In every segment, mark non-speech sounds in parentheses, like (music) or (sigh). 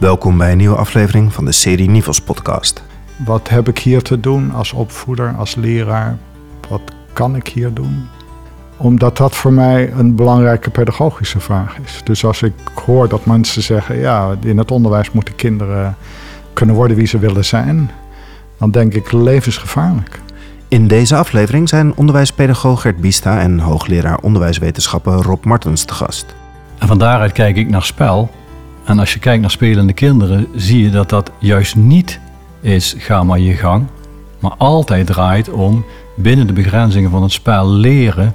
Welkom bij een nieuwe aflevering van de serie Nivels podcast. Wat heb ik hier te doen als opvoeder, als leraar? Wat kan ik hier doen? Omdat dat voor mij een belangrijke pedagogische vraag is. Dus als ik hoor dat mensen zeggen, ja, in het onderwijs moeten kinderen kunnen worden wie ze willen zijn, dan denk ik levensgevaarlijk. In deze aflevering zijn onderwijspedagoog Gert Bista en hoogleraar onderwijswetenschappen Rob Martens te gast. En van daaruit kijk ik naar spel. En als je kijkt naar spelende kinderen, zie je dat dat juist niet is ga maar je gang, maar altijd draait om binnen de begrenzingen van het spel leren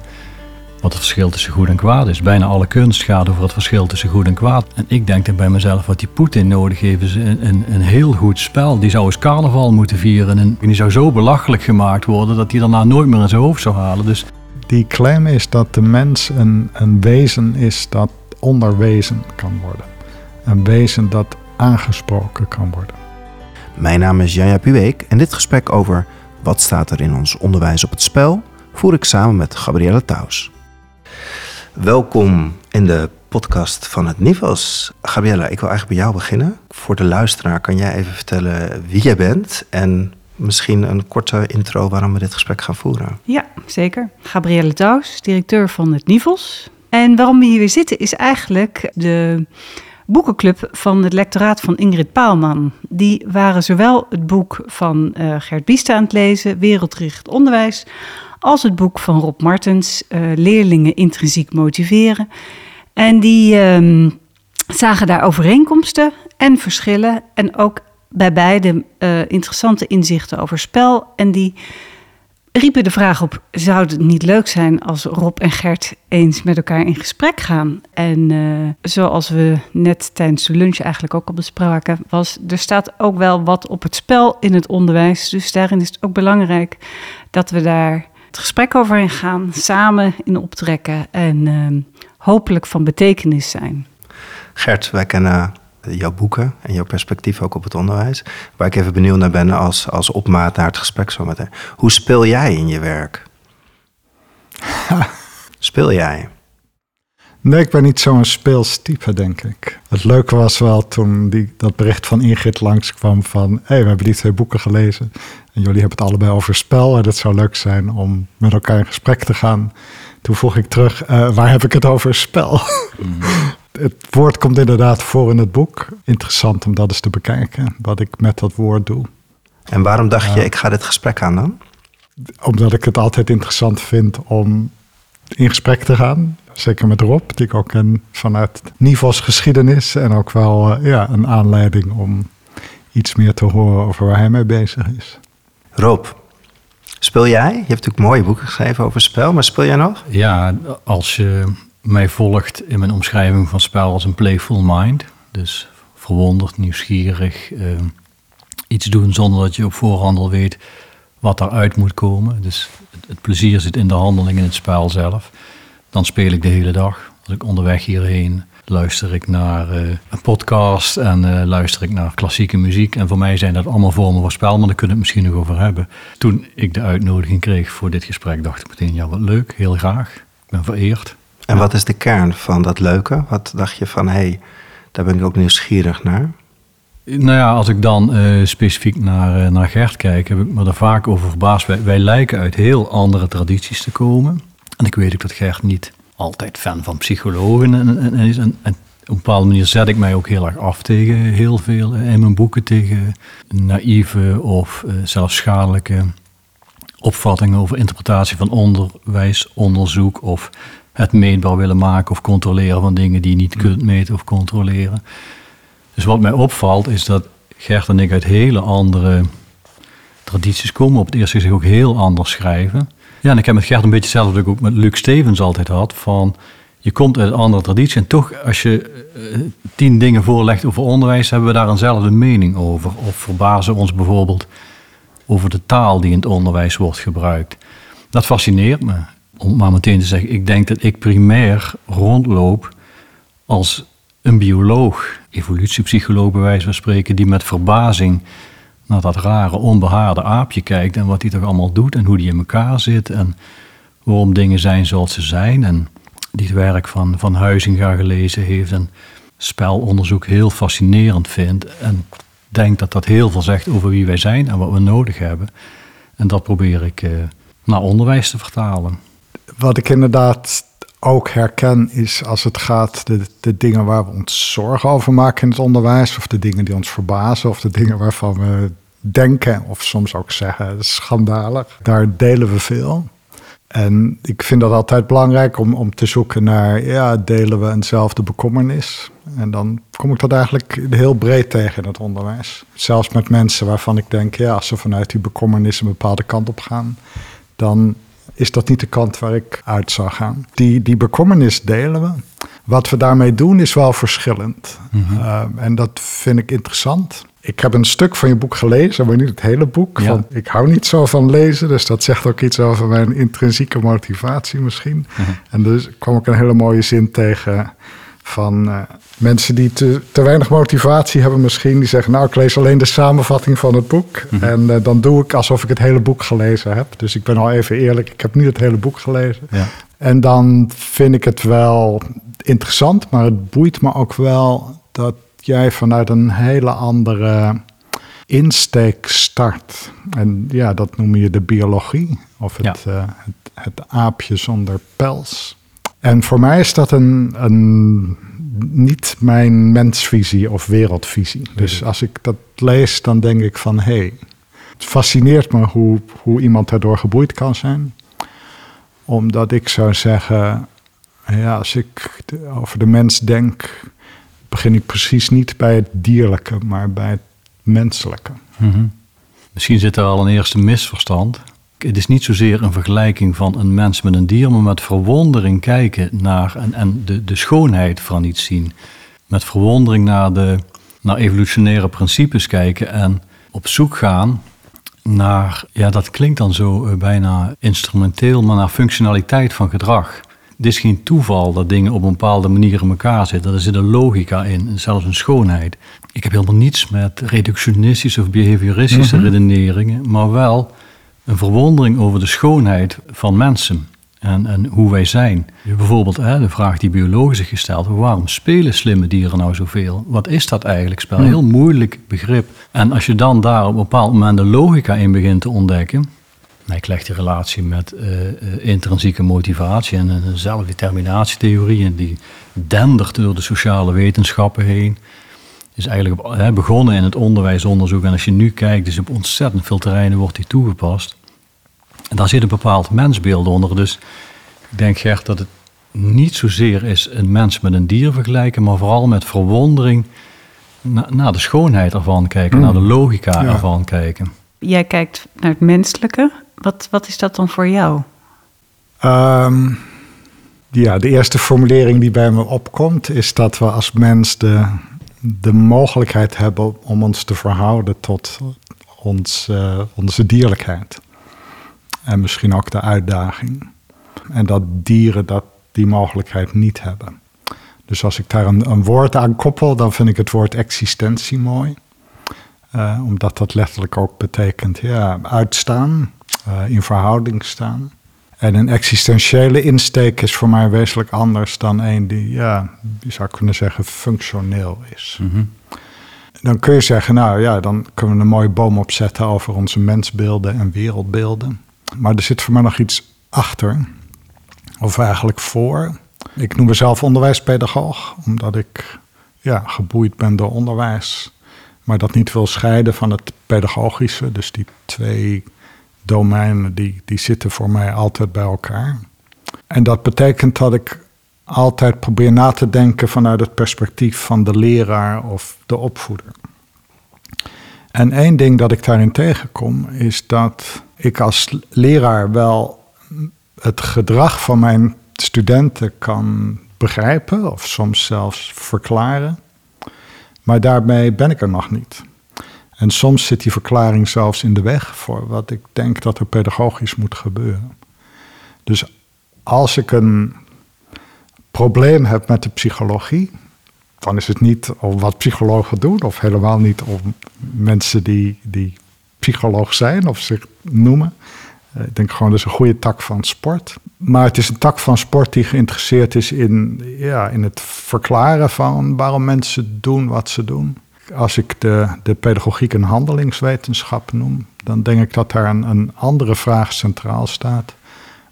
wat het verschil tussen goed en kwaad is. Bijna alle kunst gaat over het verschil tussen goed en kwaad. En ik denk dan bij mezelf, wat die Poetin nodig heeft, is een, een, een heel goed spel. Die zou eens carnaval moeten vieren en die zou zo belachelijk gemaakt worden dat hij daarna nooit meer in zijn hoofd zou halen. Dus Die claim is dat de mens een, een wezen is dat onderwezen kan worden. Een wezen dat aangesproken kan worden. Mijn naam is Janja Puweek en dit gesprek over wat staat er in ons onderwijs op het spel voer ik samen met Gabrielle Taus. Welkom in de podcast van het Nivels. Gabriella, ik wil eigenlijk bij jou beginnen. Voor de luisteraar kan jij even vertellen wie jij bent en misschien een korte intro waarom we dit gesprek gaan voeren. Ja, zeker. Gabrielle Taus, directeur van het Nivels. En waarom we hier weer zitten is eigenlijk de boekenclub van het lectoraat van Ingrid Paalman. Die waren zowel het boek van eh, Gert Biesta aan het lezen, Wereldgericht Onderwijs, als het boek van Rob Martens, eh, Leerlingen intrinsiek motiveren. En die ehm, zagen daar overeenkomsten en verschillen en ook bij beide eh, interessante inzichten over spel. En die riepen de vraag op: zou het niet leuk zijn als Rob en Gert eens met elkaar in gesprek gaan? En eh, zoals we net tijdens de lunch eigenlijk ook al bespraken, was er staat ook wel wat op het spel in het onderwijs. Dus daarin is het ook belangrijk dat we daar het gesprek over in gaan, samen in optrekken en eh, hopelijk van betekenis zijn. Gert, wij kennen jouw boeken en jouw perspectief ook op het onderwijs. Waar ik even benieuwd naar ben als, als opmaat naar het gesprek zometeen. Hoe speel jij in je werk? (laughs) Speel jij? Nee, ik ben niet zo'n speelstype, denk ik. Het leuke was wel toen die, dat bericht van Ingrid langskwam van... hé, hey, we hebben die twee boeken gelezen en jullie hebben het allebei over spel... en het zou leuk zijn om met elkaar in gesprek te gaan. Toen vroeg ik terug, eh, waar heb ik het over spel? Het woord komt inderdaad voor in het boek. Interessant om dat eens te bekijken, wat ik met dat woord doe. En waarom dacht je, ik ga dit gesprek aan dan? Omdat ik het altijd interessant vind om in gesprek te gaan. Zeker met Rob, die ik ook ken vanuit Nivos geschiedenis. En ook wel eh, ja, een aanleiding om iets meer te horen over waar hij mee bezig is. Rob, speel jij? Je hebt natuurlijk mooie boeken geschreven over spel, maar speel jij nog? ja, als je mij volgt in mijn omschrijving van spel als een playful mind, dus verwonderd, nieuwsgierig, eh, iets doen zonder dat je op voorhand al weet wat eruit moet komen. Dus het, het plezier zit in de handeling in het spel zelf. Dan speel ik de hele dag. Als ik onderweg hierheen luister ik naar eh, een podcast en eh, luister ik naar klassieke muziek. En voor mij zijn dat allemaal vormen van spel, maar daar kunnen we het misschien nog over hebben. Toen ik de uitnodiging kreeg voor dit gesprek, dacht ik meteen, ja wat leuk, heel graag. Ik ben vereerd. En wat is de kern van dat leuke? Wat dacht je van, hé, hey, daar ben ik ook nieuwsgierig naar? Nou ja, als ik dan eh, specifiek naar, eh, naar Gert kijk, heb ik me er vaak over verbaasd. Wij, wij lijken uit heel andere tradities te komen. En ik weet ook dat Gert niet altijd fan van psychologen en, en, en is. En, en op een bepaalde manier zet ik mij ook heel erg af tegen heel veel eh, in mijn boeken. Tegen naïeve of zelfs schadelijke opvattingen over interpretatie van onderwijs, onderzoek of het meetbaar willen maken of controleren van dingen die je niet kunt meten of controleren. Dus wat mij opvalt is dat Gert en ik uit hele andere tradities komen. Op het eerste gezicht ook heel anders schrijven. Ja, en ik heb met Gert een beetje hetzelfde ik ook met Luc Stevens altijd had. Van, je komt uit een andere traditie en toch als je eh, tien dingen voorlegt over onderwijs... hebben we daar eenzelfde mening over. Of verbazen ons bijvoorbeeld over de taal die in het onderwijs wordt gebruikt. Dat fascineert me. Om maar meteen te zeggen, ik denk dat ik primair rondloop als een bioloog, evolutiepsycholoog bij wijze van spreken, die met verbazing naar dat rare, onbehaarde aapje kijkt en wat hij toch allemaal doet en hoe die in elkaar zit en waarom dingen zijn zoals ze zijn. En die het werk van, van Huizinga gelezen heeft en spelonderzoek heel fascinerend vind. En denk dat dat heel veel zegt over wie wij zijn en wat we nodig hebben. En dat probeer ik eh, naar onderwijs te vertalen. Wat ik inderdaad ook herken is als het gaat de, de dingen waar we ons zorgen over maken in het onderwijs, of de dingen die ons verbazen, of de dingen waarvan we denken of soms ook zeggen schandalig. Daar delen we veel. En ik vind dat altijd belangrijk om, om te zoeken naar, ja, delen we eenzelfde bekommernis? En dan kom ik dat eigenlijk heel breed tegen in het onderwijs. Zelfs met mensen waarvan ik denk, ja, als ze vanuit die bekommernis een bepaalde kant op gaan, dan is dat niet de kant waar ik uit zou gaan. Die, die bekommernis delen we. Wat we daarmee doen is wel verschillend. Mhm. Uh, en dat vind ik interessant. Ik heb een stuk van je boek gelezen, maar niet het hele boek. Ja. Van, ik hou niet zo van lezen, dus dat zegt ook iets over mijn intrinsieke motivatie misschien. Mhm. En dus kwam ik een hele mooie zin tegen van uh, mensen die te, te, weinig motivatie hebben misschien. Die zeggen, nou ik lees alleen de samenvatting van het boek. Mhm. En uh, dan doe ik alsof ik het hele boek gelezen heb. Dus ik ben al even eerlijk, ik heb niet het hele boek gelezen. Ja. En dan vind ik het wel interessant, maar het boeit me ook wel dat jij vanuit een hele andere insteek start. En ja, dat noem je de biologie of het, ja. uh, het, het, aapje zonder pels. En voor mij is dat een, een niet mijn mensvisie of wereldvisie. Dus als ik dat lees, dan denk ik van hé, hey, het fascineert me hoe, hoe iemand daardoor geboeid kan zijn. Omdat ik zou zeggen, ja, als ik over de mens denk, begin ik precies niet bij het dierlijke, maar bij het menselijke. Mm -hmm. Misschien zit er al een eerste misverstand. Het is niet zozeer een vergelijking van een mens met een dier, maar met verwondering kijken naar en, en de, de schoonheid van iets zien. Met verwondering naar, de, naar evolutionaire principes kijken en op zoek gaan naar, ja, dat klinkt dan zo uh, bijna instrumenteel, maar naar functionaliteit van gedrag. Het is geen toeval dat dingen op een bepaalde manier in elkaar zitten. Er zit een logica in, zelfs een schoonheid. Ik heb helemaal niets met reductionistische of behavioristische mm -hmm. redeneringen, maar wel een verwondering over de schoonheid van mensen en, en hoe wij zijn. Bijvoorbeeld hè, de vraag die biologen zich gesteld hebben, waarom spelen slimme dieren nou zoveel? Wat is dat eigenlijk? Spel, heel moeilijk begrip. En als je dan daar op een bepaald moment de logica in begint te ontdekken, nou, ik leg die relatie met uh, uh, intrinsieke motivatie en een zelfdeterminatietheorie en die dendert door de sociale wetenschappen heen. Is eigenlijk op, hè, begonnen in het onderwijsonderzoek en als je nu kijkt, dus op ontzettend veel terreinen wordt die toegepast. En daar zit een bepaald mensbeeld onder. Dus ik denk Gert dat het niet zozeer is een mens met een dier vergelijken, maar vooral met verwondering na, naar de schoonheid ervan kijken, mm. naar de logica ja. ervan kijken. Jij kijkt naar het menselijke. Wat, wat is dat dan voor jou? Um, ja, de eerste formulering die bij me opkomt is dat we als mens de, de mogelijkheid hebben om ons te verhouden tot ons, uh, onze dierlijkheid. En misschien ook de uitdaging. En dat dieren dat die mogelijkheid niet hebben. Dus als ik daar een, woord aan koppel, dan vind ik het woord existentie mooi. Uh, omdat dat letterlijk ook betekent ja, uitstaan, uh, in verhouding staan. En een existentiële insteek is voor mij wezenlijk anders dan een die, ja, die zou kunnen zeggen, functioneel is. Mm -hmm. Dan kun je zeggen, nou ja, dan kunnen we een mooie boom opzetten over onze mensbeelden en wereldbeelden. Maar er zit voor mij nog iets achter, of eigenlijk voor. Ik noem mezelf onderwijspedagoog, omdat ik ja, geboeid ben door onderwijs maar dat niet wil scheiden van het pedagogische. Dus die twee domeinen, die, die zitten voor mij altijd bij elkaar. En dat betekent dat ik altijd probeer na te denken vanuit het perspectief van de leraar of de opvoeder. En één ding dat ik daarin tegenkom, is dat ik als leraar wel het gedrag van mijn studenten kan begrijpen, of soms zelfs verklaren. Maar daarmee ben ik er nog niet. En soms zit die verklaring zelfs in de weg voor wat ik denk dat er pedagogisch moet gebeuren. Dus als ik een probleem heb met de psychologie, dan is het niet om wat psychologen doen, of helemaal niet om mensen die, die psycholoog zijn of zich noemen. Ik denk gewoon, dat is een goede tak van sport. Maar het is een tak van sport die geïnteresseerd is in, ja, in het verklaren van waarom mensen doen wat ze doen. Als ik de, de pedagogiek en handelingswetenschap noem, dan denk ik dat daar een, een andere vraag centraal staat.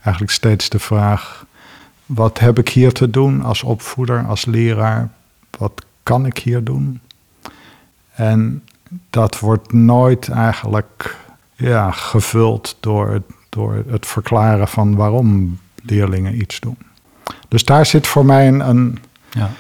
Eigenlijk steeds de vraag: wat heb ik hier te doen als opvoeder, als leraar? Wat kan ik hier doen? En dat wordt nooit eigenlijk ja, gevuld door, door het verklaren van waarom leerlingen iets doen. Dus daar zit voor mij een, een ja.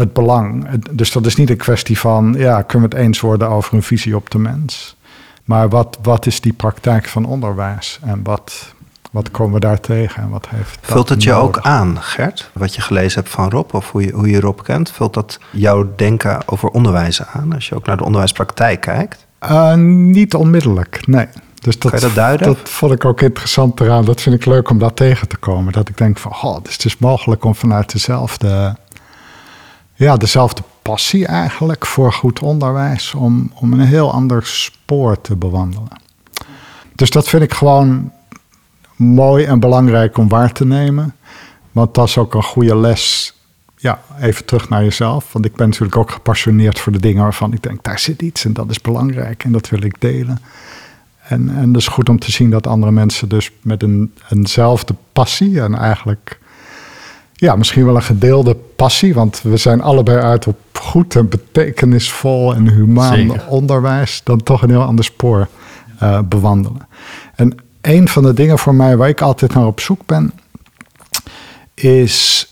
Het belang. Dus dat is niet een kwestie van, ja, kunnen we het eens worden over een visie op de mens? Maar wat, wat is die praktijk van onderwijs en wat, wat komen we daar tegen en wat heeft Vult het je ook aan, Gert? Wat je gelezen hebt van Rob of hoe je, hoe je Rob kent? Vult dat jouw denken over onderwijs aan als je ook naar de onderwijspraktijk kijkt? Uh, niet onmiddellijk, nee. Dus dat, kan je dat duiden? Dat vond ik ook interessant eraan. Dat vind ik leuk om dat tegen te komen. Dat ik denk van, oh, het is dus mogelijk om vanuit dezelfde, ja, dezelfde passie eigenlijk voor goed onderwijs, om, om een heel ander spoor te bewandelen. Dus dat vind ik gewoon mooi en belangrijk om waar te nemen. Want dat is ook een goede les. Ja, even terug naar jezelf. Want ik ben natuurlijk ook gepassioneerd voor de dingen waarvan ik denk, daar zit iets en dat is belangrijk en dat wil ik delen. En, en het is goed om te zien dat andere mensen dus met een, eenzelfde passie en eigenlijk, ja, misschien wel een gedeelde passie, want we zijn allebei uit op goed en betekenisvol en humaan onderwijs, dan toch een heel ander spoor uh, bewandelen. En een van de dingen voor mij waar ik altijd naar op zoek ben, is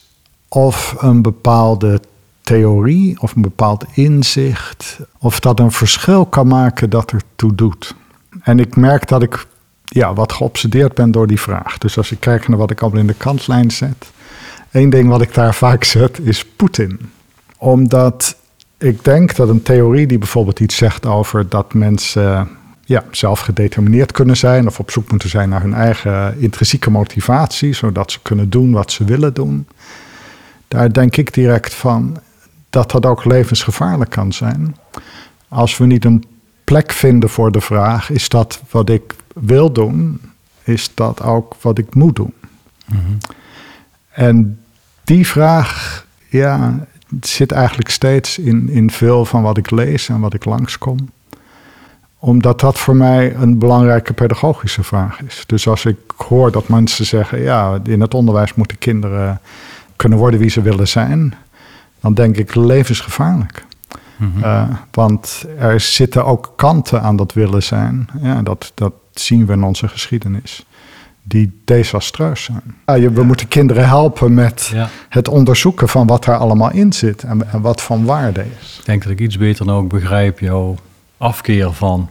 of een bepaalde theorie of een bepaald inzicht, of dat een verschil kan maken dat er toe doet. En ik merk dat ik ja, wat geobsedeerd ben door die vraag. Dus als ik kijk naar wat ik allemaal in de kantlijn zet, één ding wat ik daar vaak zet is Poetin. Omdat ik denk dat een theorie die bijvoorbeeld iets zegt over dat mensen ja, zelf gedetermineerd kunnen zijn of op zoek moeten zijn naar hun eigen intrinsieke motivatie, zodat ze kunnen doen wat ze willen doen. Daar denk ik direct van dat dat ook levensgevaarlijk kan zijn. Als we niet een plek vinden voor de vraag: is dat wat ik wil doen? Is dat ook wat ik moet doen? Mhm. En die vraag, ja, zit eigenlijk steeds in, in veel van wat ik lees en wat ik langskom omdat dat voor mij een belangrijke pedagogische vraag is. Dus als ik hoor dat mensen zeggen, ja, in het onderwijs moeten kinderen kunnen worden wie ze willen zijn, dan denk ik levensgevaarlijk. Mhm. Eh, want er zitten ook kanten aan dat willen zijn. Ja, dat, dat zien we in onze geschiedenis. Die desastreus zijn. Ja, we moeten kinderen helpen met het onderzoeken van wat daar allemaal in zit en, en wat van waarde is. Ik denk dat ik iets beter nou ook begrijp jouw afkeer van,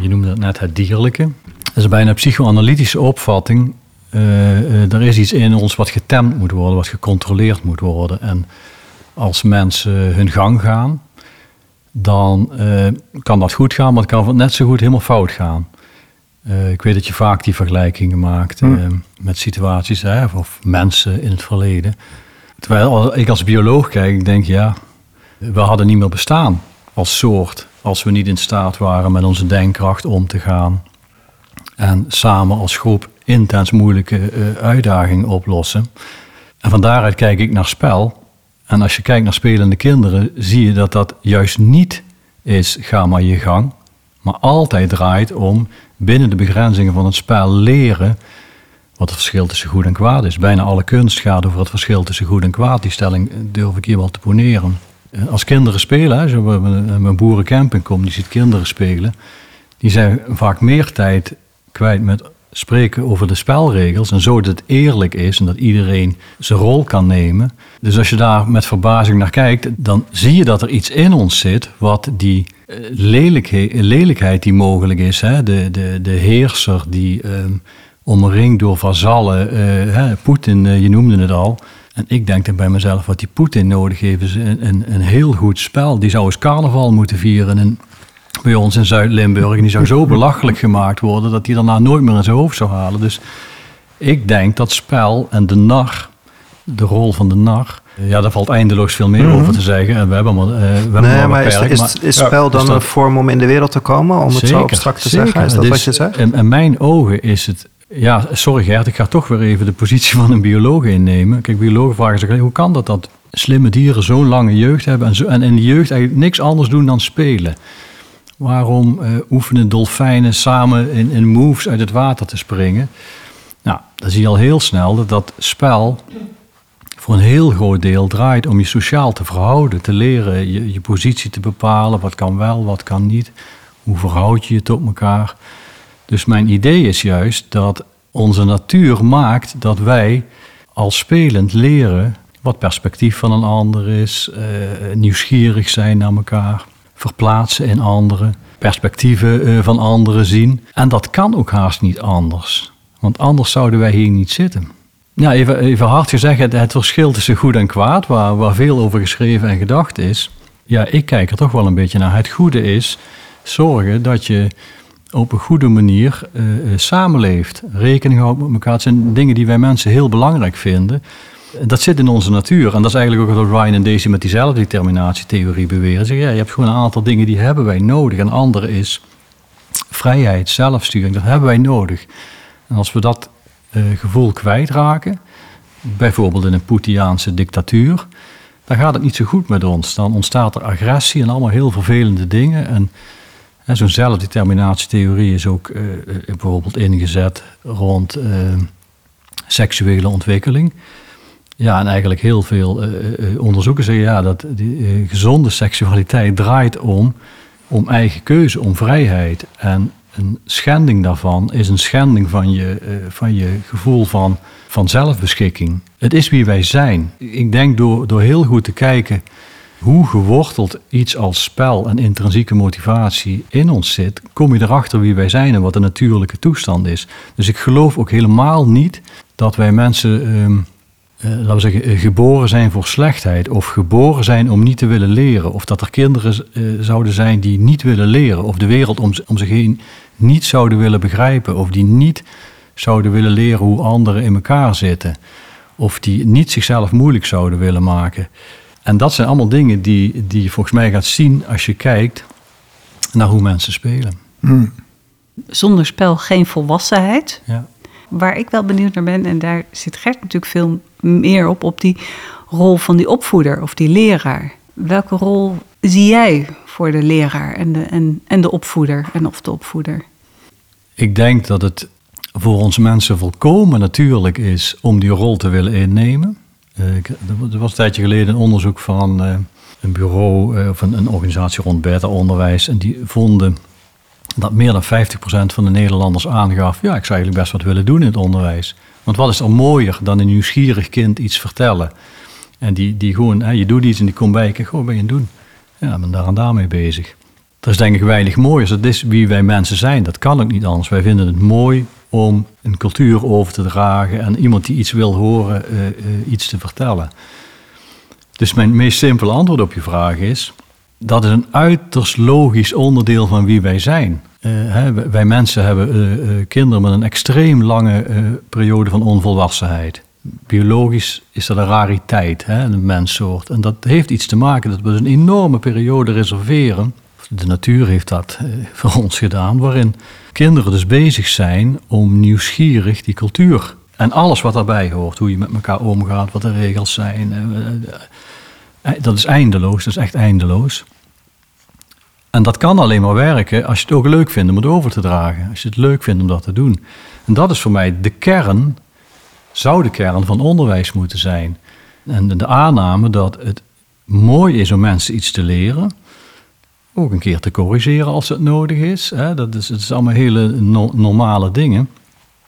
je noemde het net het dierlijke. Dat is bijna een psychoanalytische opvatting. Uh, er is iets in ons wat getemd moet worden, wat gecontroleerd moet worden. En als mensen hun gang gaan, dan uh, kan dat goed gaan, maar het kan net zo goed helemaal fout gaan. Ik weet dat je vaak die vergelijkingen maakt hm. met situaties hè, of mensen in het verleden. Terwijl ik als bioloog kijk, ik denk ja, we hadden niet meer bestaan als soort als we niet in staat waren met onze denkkracht om te gaan en samen als groep intens moeilijke uh, uitdagingen oplossen. En van daaruit kijk ik naar spel. En als je kijkt naar spelende kinderen, zie je dat dat juist niet is ga maar je gang, maar altijd draait om binnen de begrenzingen van het spel leren wat het verschil tussen goed en kwaad is. Bijna alle kunst gaat over het verschil tussen goed en kwaad. Die stelling durf ik hier wel te poneren. Eh, als kinderen spelen, hè, zo mijn boerencamping komt, die ziet kinderen spelen, die zijn vaak meer tijd kwijt met spreken over de spelregels en zo dat het eerlijk is en dat iedereen zijn rol kan nemen. Dus als je daar met verbazing naar kijkt, dan zie je dat er iets in ons zit wat die eh, lelijkheid die mogelijk is, hè, de, de, de heerser die um, omringd door vazallen, uh, Poetin, je noemde het al, en ik denk dan bij mezelf, wat die Poetin nodig heeft, is een, een, een heel goed spel. Die zou eens carnaval moeten vieren en bij ons in Zuid-Limburg. En die zou zo (laughs) belachelijk gemaakt worden dat hij daarna nooit meer in zijn hoofd zou halen. Dus ik denk dat spel en de nar de rol van de nar. Ja, daar valt eindeloos veel meer Mhm. over te zeggen. En we hebben maar, eh, we hebben Nee, maar maar is, maar- is spel dan dus dat- een vorm om in de wereld te komen? Om het zo abstract te zeggen? Is dat Het wat je zegt? In, in mijn ogen is het... Ja, sorry Gert, ik ga toch weer even de positie van een bioloog innemen. Kijk, biologen vragen zich, hoe kan dat dat slimme dieren zo'n lange jeugd hebben... en, zo, en in de jeugd eigenlijk niks anders doen dan spelen? Waarom eh, oefenen dolfijnen samen in, in moves uit het water te springen? Nou, dan zie je al heel snel dat dat spel voor een heel groot deel draait om je sociaal te verhouden, te leren je, je positie te bepalen, wat kan wel, wat kan niet, hoe verhoud je je tot elkaar. Dus mijn idee is juist dat onze natuur maakt dat wij als spelend leren wat perspectief van een ander is, eh, nieuwsgierig zijn naar elkaar, verplaatsen in anderen, perspectieven eh, van anderen zien. En dat kan ook haast niet anders, want anders zouden wij hier niet zitten. Ja, even, even hard gezegd, het, verschil tussen goed en kwaad, waar, waar veel over geschreven en gedacht is. Ja, ik kijk er toch wel een beetje naar. Het goede is zorgen dat je op een goede manier eh, eh, samenleeft. Rekening houdt met elkaar. Het zijn dingen die wij mensen heel belangrijk vinden. Dat zit in onze natuur. En dat is eigenlijk ook wat Ryan en Daisy met diezelfde determinatietheorie beweren. Ze zeggen, ja, je hebt gewoon een aantal dingen die hebben wij nodig. En andere is vrijheid, zelfsturing. Dat hebben wij nodig. En als we dat gevoel kwijtraken, bijvoorbeeld in een Poetiaanse dictatuur, dan gaat het niet zo goed met ons. Dan ontstaat er agressie en allemaal heel vervelende dingen. En hè, zo'n zelfdeterminatietheorie is ook eh, eh, bijvoorbeeld ingezet rond eh, seksuele ontwikkeling. Ja, en eigenlijk heel veel eh, eh, onderzoeken zeggen ja, dat die eh, gezonde seksualiteit draait om, om eigen keuze, om vrijheid. En een schending daarvan is een schending van je, eh, van je gevoel van, van zelfbeschikking. Het is wie wij zijn. Ik denk door, door heel goed te kijken hoe geworteld iets als spel en intrinsieke motivatie in ons zit, kom je erachter wie wij zijn en wat de natuurlijke toestand is. Dus ik geloof ook helemaal niet dat wij mensen, ehm, eh, laten we zeggen, eh, geboren zijn voor slechtheid of geboren zijn om niet te willen leren. Of dat er kinderen eh, zouden zijn die niet willen leren of de wereld om, zich heen niet zouden willen begrijpen of die niet zouden willen leren hoe anderen in elkaar zitten. Of die niet zichzelf moeilijk zouden willen maken. En dat zijn allemaal dingen die, die je volgens mij gaat zien als je kijkt naar hoe mensen spelen. Zonder spel geen volwassenheid. Ja. Waar ik wel benieuwd naar ben, en daar zit Gert natuurlijk veel meer op, op die rol van die opvoeder of die leraar. Welke rol zie jij voor de leraar en de, en, en de opvoeder en of de opvoeder? Ik denk dat het voor ons mensen volkomen natuurlijk is om die rol te willen innemen. Eh, er was een tijdje geleden een onderzoek van eh, een bureau eh, of een, organisatie rond beta-onderwijs. En die vonden dat meer dan 50% van de Nederlanders aangaf... ja, ik zou eigenlijk best wat willen doen in het onderwijs. Want wat is er mooier dan een nieuwsgierig kind iets vertellen? En die, die gewoon, hè, je doet iets en die komt bij je, wat ben je het doen? Ja, ik ben daar en daarmee bezig. Er is denk ik weinig mooiers. Dat is wie wij mensen zijn. Dat kan ook niet anders. Wij vinden het mooi om een cultuur over te dragen en iemand die iets wil horen, eh, eh, iets te vertellen. Dus mijn meest simpele antwoord op je vraag is: dat is een uiterst logisch onderdeel van wie wij zijn. Eh, hè, wij- mensen hebben eh, eh, kinderen met een extreem lange periode van onvolwassenheid. Biologisch is dat een rariteit, hè, een menssoort. En dat heeft iets te maken dat we een enorme periode reserveren. De natuur heeft dat (laughs) voor ons gedaan, waarin kinderen dus bezig zijn om nieuwsgierig die cultuur en alles wat daarbij hoort, hoe je met elkaar omgaat, wat de regels zijn. Eh, dat is eindeloos, dat is echt eindeloos. En dat kan alleen maar werken als je het ook leuk vindt om het over te dragen. Als je het leuk vindt om dat te doen. En dat is voor mij de kern, zou de kern van onderwijs moeten zijn. En de aanname dat het mooi is om mensen iets te leren. Ook een keer te corrigeren als het nodig is. Dat, is dat is allemaal hele no- normale dingen.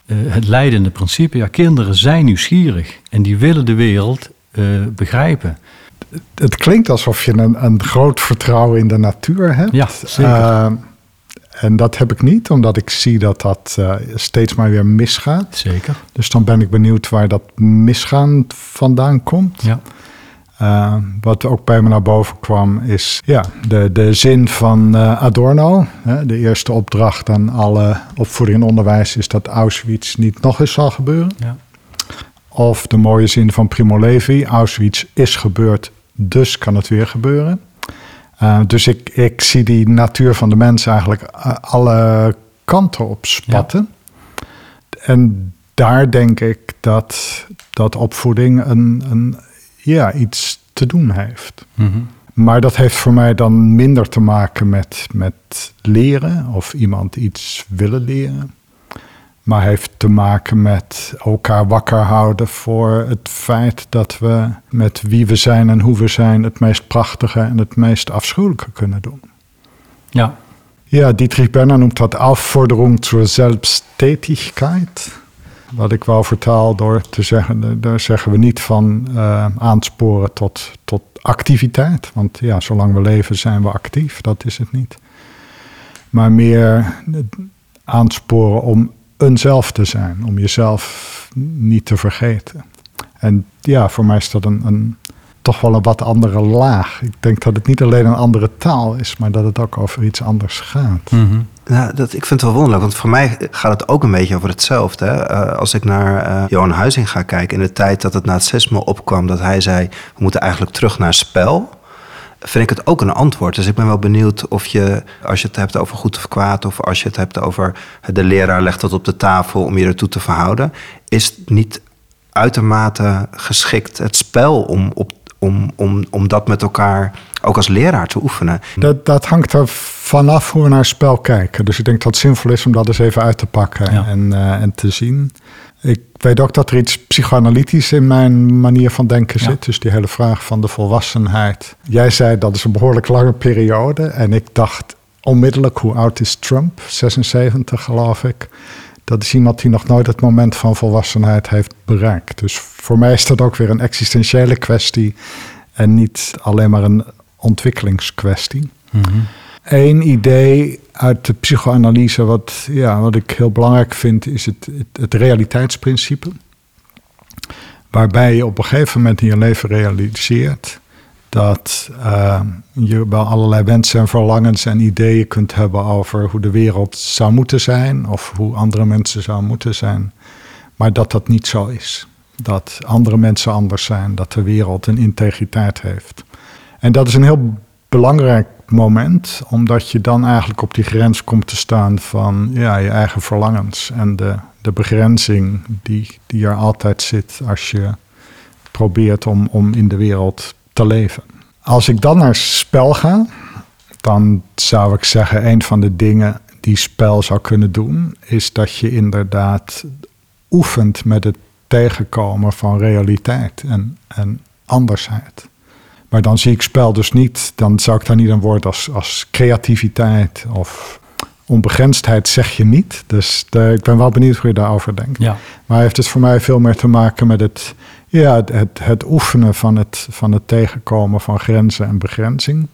Eh, het leidende principe, ja, kinderen zijn nieuwsgierig. En die willen de wereld eh, begrijpen. Het klinkt alsof je een, een groot vertrouwen in de natuur hebt. Ja, zeker. Eh, en dat heb ik niet, omdat ik zie dat dat eh, steeds maar weer misgaat. Zeker. Dus dan ben ik benieuwd waar dat misgaan vandaan komt. Ja. Eh, wat ook bij me naar boven kwam is ja, de, de zin van Adorno. Hè, de eerste opdracht aan alle opvoeding en onderwijs is dat Auschwitz niet nog eens zal gebeuren. Ja. Of de mooie zin van Primo Levi: Auschwitz is gebeurd, dus kan het weer gebeuren. Uh, dus ik, ik zie die natuur van de mens eigenlijk uh, alle kanten op spatten. Ja. En daar denk ik dat, dat opvoeding een, een, ja, iets te doen heeft. Mm -hmm. Maar dat heeft voor mij dan minder te maken met, met leren of iemand iets willen leren. Maar heeft te maken met elkaar wakker houden voor het feit dat we met wie we zijn en hoe we zijn het meest prachtige en het meest afschuwelijke kunnen doen. Ja. Ja, Dietrich Benner noemt dat afvordering zur Selbsttätigkeit. Wat ik wel vertaal door te zeggen, daar zeggen we niet van uh, aansporen tot, tot activiteit. Want ja, zolang we leven zijn we actief, dat is het niet. Maar meer aansporen om eenzelf te zijn, om jezelf niet te vergeten. En ja, voor mij is dat een, een, toch wel een wat andere laag. Ik denk dat het niet alleen een andere taal is, maar dat het ook over iets anders gaat. Mm -hmm. Ja, dat, ik vind het wel wonderlijk, want voor mij gaat het ook een beetje over hetzelfde. Hè? Uh, als ik naar uh, Johan Huizing ga kijken, in de tijd dat het nazisme opkwam, dat hij zei: we moeten eigenlijk terug naar spel. Vind ik het ook een antwoord. Dus ik ben wel benieuwd of je, als je het hebt over goed of kwaad, of als je het hebt over de leraar legt dat op de tafel om je ertoe te verhouden, is niet uitermate geschikt het spel om op om, om, om dat met elkaar ook als leraar te oefenen. Dat, dat hangt er vanaf hoe we naar spel kijken. Dus ik denk dat het zinvol is om dat eens even uit te pakken ja. en, uh, en te zien. Ik weet ook dat er iets psychoanalytisch in mijn manier van denken zit. Ja. Dus die hele vraag van de volwassenheid. Jij zei dat is een behoorlijk lange periode. En ik dacht onmiddellijk, hoe oud is Trump? 76 geloof ik. Dat is iemand die nog nooit het moment van volwassenheid heeft bereikt. Dus voor mij is dat ook weer een existentiële kwestie en niet alleen maar een ontwikkelingskwestie. Mm-hmm. Eén idee uit de psychoanalyse, wat, ja, wat ik heel belangrijk vind, is het, het, realiteitsprincipe. Waarbij je op een gegeven moment in je leven realiseert dat uh, je wel allerlei wensen en verlangens en ideeën kunt hebben over hoe de wereld zou moeten zijn of hoe andere mensen zouden moeten zijn, maar dat dat niet zo is. Dat andere mensen anders zijn, dat de wereld een integriteit heeft. En dat is een heel belangrijk moment, omdat je dan eigenlijk op die grens komt te staan van ja, je eigen verlangens en de, de begrenzing die, die er altijd zit als je probeert om, om in de wereld te leven. Als ik dan naar spel ga, dan zou ik zeggen, een van de dingen die spel zou kunnen doen, is dat je inderdaad oefent met het tegenkomen van realiteit en, en andersheid. Maar dan zie ik spel dus niet, dan zou ik daar niet een woord als, als creativiteit of onbegrensdheid zeg je niet. Dus de, ik ben wel benieuwd hoe je daarover denkt. Ja. Maar heeft het voor mij veel meer te maken met het, ja, het, het, het oefenen van het, van het tegenkomen van grenzen en begrenzing.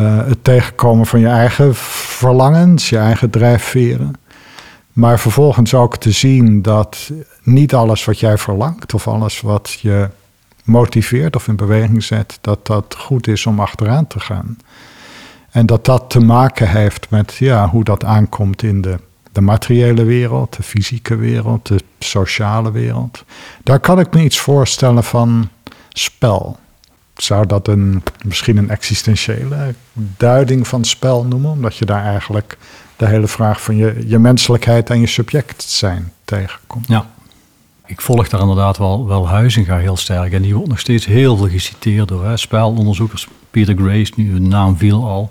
Uh, het tegenkomen van je eigen verlangens, je eigen drijfveren. Maar vervolgens ook te zien dat niet alles wat jij verlangt of alles wat je motiveert of in beweging zet, dat dat goed is om achteraan te gaan. En dat dat te maken heeft met ja, hoe dat aankomt in de, de materiële wereld, de fysieke wereld, de sociale wereld. Daar kan ik me iets voorstellen van spel. Zou dat een, misschien een existentiële duiding van spel noemen? Omdat je daar eigenlijk de hele vraag van je, je menselijkheid en je subject zijn tegenkomt. Ja, ik volg daar inderdaad wel, wel Huizinga heel sterk. En die wordt nog steeds heel veel geciteerd door hè, spelonderzoekers. Peter Grace, nu een naam viel al.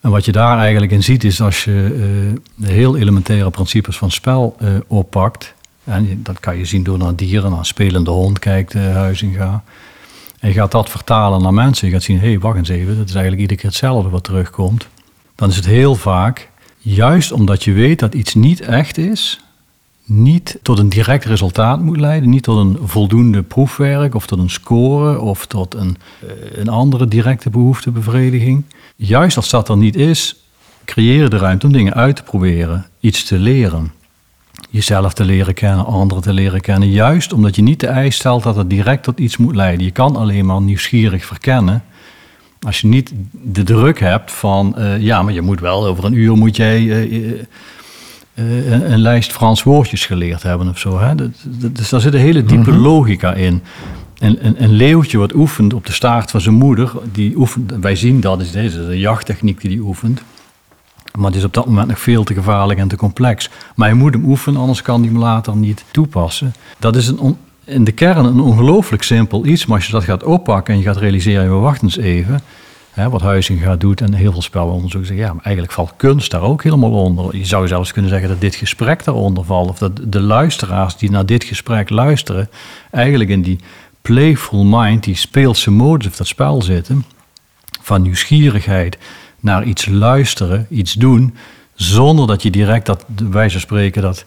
En wat je daar eigenlijk in ziet is als je uh, de heel elementaire principes van spel uh, oppakt. En dat kan je zien door naar dieren, naar spelende hond kijkt, uh, Huizinga. En je gaat dat vertalen naar mensen. Je gaat zien, hé, hey, wacht eens even, dat is eigenlijk iedere keer hetzelfde wat terugkomt. Dan is het heel vaak, juist omdat je weet dat iets niet echt is, niet tot een direct resultaat moet leiden, niet tot een voldoende proefwerk of tot een score of tot een, eh, een andere directe behoeftebevrediging. Juist als dat er niet is, creëer je de ruimte om dingen uit te proberen, iets te leren. Jezelf te leren kennen, anderen te leren kennen. Juist omdat je niet de eis stelt dat het direct tot iets moet leiden. Je kan alleen maar nieuwsgierig verkennen. Als je niet de druk hebt van, uh, ja, maar je moet wel over een uur moet jij uh, eh, een, een lijst Frans woordjes geleerd hebben of zo. Hè? Dat, dat- dus daar zit een hele diepe logica in. En een, een leeuwtje wat oefent op de staart van zijn moeder, die oefent, wij zien dat is deze, de jachttechniek die die oefent. Maar het is op dat moment nog veel te gevaarlijk en te complex. Maar je moet hem oefenen, anders kan hij hem later niet toepassen. Dat is een on- in de kern een ongelooflijk simpel iets. Maar als je dat gaat oppakken en je gaat realiseren, we wachten eens even. Hè, wat Huizing gaat doet en heel veel spelonderzoek zeggen, ja, maar eigenlijk valt kunst daar ook helemaal onder. Je zou zelfs kunnen zeggen dat dit gesprek daaronder valt. Of dat de luisteraars die naar dit gesprek luisteren, eigenlijk in die playful mind, die speelse modus of dat spel zitten, van nieuwsgierigheid naar iets luisteren, iets doen, zonder dat je direct dat, wijze spreken, dat,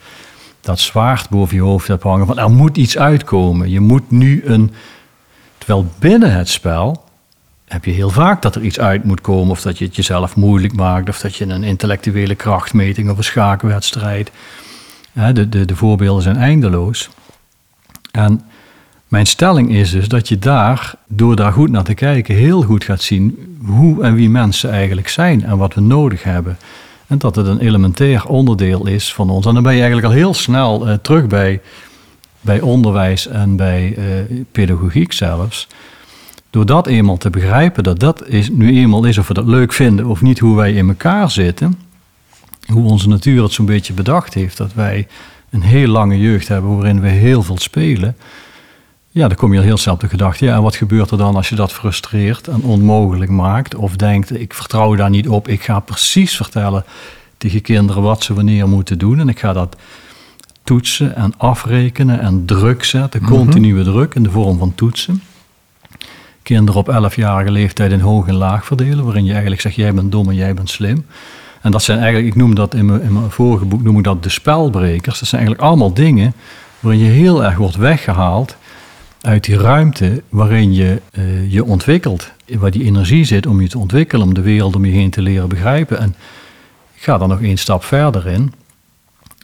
dat zwaard boven je hoofd hebt hangen. Van er moet iets uitkomen. Je moet nu een. Terwijl binnen het spel heb je heel vaak dat er iets uit moet komen, of dat je het jezelf moeilijk maakt, of dat je een intellectuele krachtmeting of een schaakwedstrijd. De, de, de voorbeelden zijn eindeloos. En mijn stelling is dus dat je daar, door daar goed naar te kijken, heel goed gaat zien hoe en wie mensen eigenlijk zijn en wat we nodig hebben. En dat het een elementair onderdeel is van ons. En dan ben je eigenlijk al heel snel eh, terug bij, bij onderwijs en bij eh, pedagogiek zelfs. Door dat eenmaal te begrijpen, dat dat is, nu eenmaal is of we dat leuk vinden of niet, hoe wij in elkaar zitten. Hoe onze natuur het zo'n beetje bedacht heeft. Dat wij een heel lange jeugd hebben waarin we heel veel spelen. Ja, dan kom je al heel snel op de gedachte. Ja, en wat gebeurt er dan als je dat frustreert en onmogelijk maakt? Of denkt, ik vertrouw daar niet op. Ik ga precies vertellen tegen kinderen wat ze wanneer moeten doen. En ik ga dat toetsen en afrekenen en druk zetten. Continue druk in de vorm van toetsen. Kinderen op 11-jarige leeftijd in hoog en laag verdelen. Waarin je eigenlijk zegt, jij bent dom en jij bent slim. En dat zijn eigenlijk, ik noem dat in mijn, in mijn vorige boek, noem ik dat de spelbrekers. Dat zijn eigenlijk allemaal dingen waarin je heel erg wordt weggehaald uit die ruimte waarin je eh, je ontwikkelt. Waar die energie zit om je te ontwikkelen, om de wereld om je heen te leren begrijpen. En ik ga dan nog één stap verder in.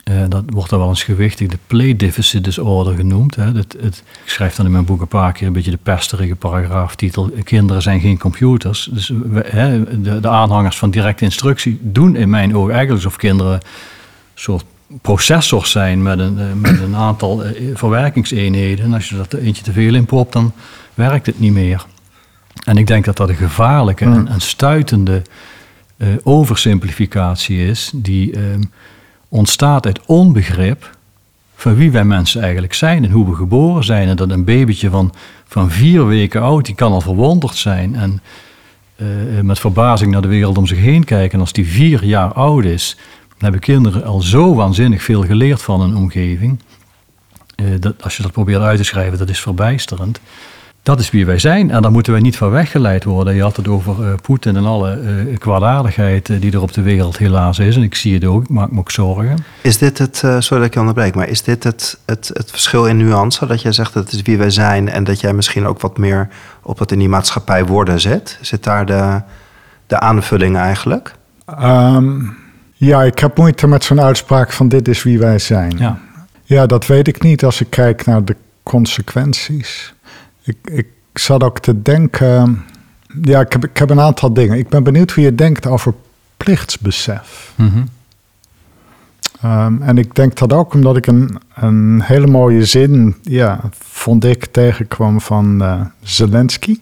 Eh, dat wordt dan wel eens gewichtig de play deficit disorder genoemd. Hè. Het, het, ik schrijf dan in mijn boek een paar keer een beetje de pesterige paragraaftitel. Kinderen zijn geen computers. Dus we, hè, de, de aanhangers van directe instructie doen in mijn ogen eigenlijk alsof kinderen een soort processors zijn met een, eh, met een aantal eh, verwerkingseenheden. En als je dat er eentje te veel in popt, dan werkt het niet meer. En ik denk dat dat een gevaarlijke en, en stuitende oversimplificatie is, die ehm, ontstaat uit onbegrip van wie wij mensen eigenlijk zijn en hoe we geboren zijn. En dat een babytje van, van vier weken oud, die kan al verwonderd zijn en eh, met verbazing naar de wereld om zich heen kijken. En als die vier jaar oud is, dan hebben kinderen al zo waanzinnig veel geleerd van een omgeving. Eh, dat, als je dat probeert uit te schrijven, dat is verbijsterend. Dat is wie wij zijn en daar moeten wij niet van weggeleid worden. Je had het over eh, Poetin en alle eh, kwaadaardigheid eh, die er op de wereld helaas is. En ik zie het ook, ik maak me ook zorgen. Is dit het, eh, sorry dat ik je onderbreek, maar is dit het, het, het verschil in nuance? Dat jij zegt dat het is wie wij zijn en dat jij misschien ook wat meer op het in die maatschappij worden zet? Zit daar de, de aanvulling eigenlijk? Ehm, ja, ik heb moeite met zo'n uitspraak van dit is wie wij zijn. Ja. Ja, dat weet ik niet als ik kijk naar de consequenties. Ik, ik zat ook te denken. Ja, ik heb, ik heb een aantal dingen. Ik ben benieuwd hoe je denkt over plichtsbesef. Mhm. Ehm, en ik denk dat ook omdat ik een, een hele mooie zin, ja, vond ik, tegenkwam van eh, Zelensky.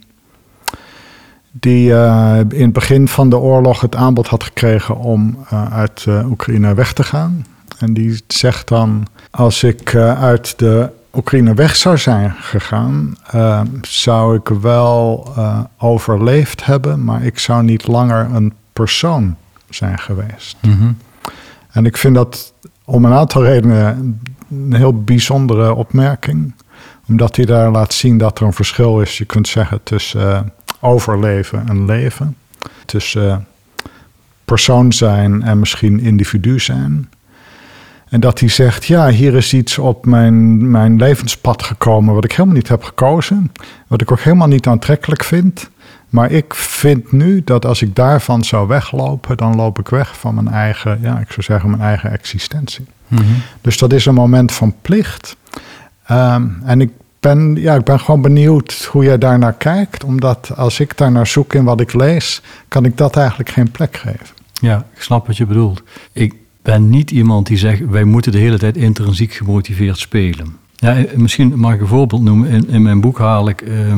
Die eh, in het begin van de oorlog het aanbod had gekregen om eh, uit Oekraïne weg te gaan. En die zegt dan, als ik uit de Oekraïne weg zou zijn gegaan, eh, zou ik wel eh, overleefd hebben, maar ik zou niet langer een persoon zijn geweest. Mhm. En ik vind dat om een aantal redenen een heel bijzondere opmerking. Omdat hij daar laat zien dat er een verschil is, je kunt zeggen, tussen eh, overleven en leven. Tussen persoon zijn en misschien individu zijn. En dat hij zegt, ja, hier is iets op mijn, mijn levenspad gekomen wat ik helemaal niet heb gekozen. Wat ik ook helemaal niet aantrekkelijk vind. Maar ik vind nu dat als ik daarvan zou weglopen, dan loop ik weg van mijn eigen, ja, ik zou zeggen, mijn eigen existentie. Mhm. Dus dat is een moment van plicht. Ehm, en ik ben, ja, ik ben gewoon benieuwd hoe jij daarnaar kijkt. Omdat als ik daar naar zoek in wat ik lees, kan ik dat eigenlijk geen plek geven. Ja, ik snap wat je bedoelt. Ik, ben niet iemand die zegt, wij moeten de hele tijd intrinsiek gemotiveerd spelen. Ja, eh, misschien mag ik een voorbeeld noemen. In, in mijn boek haal ik eh,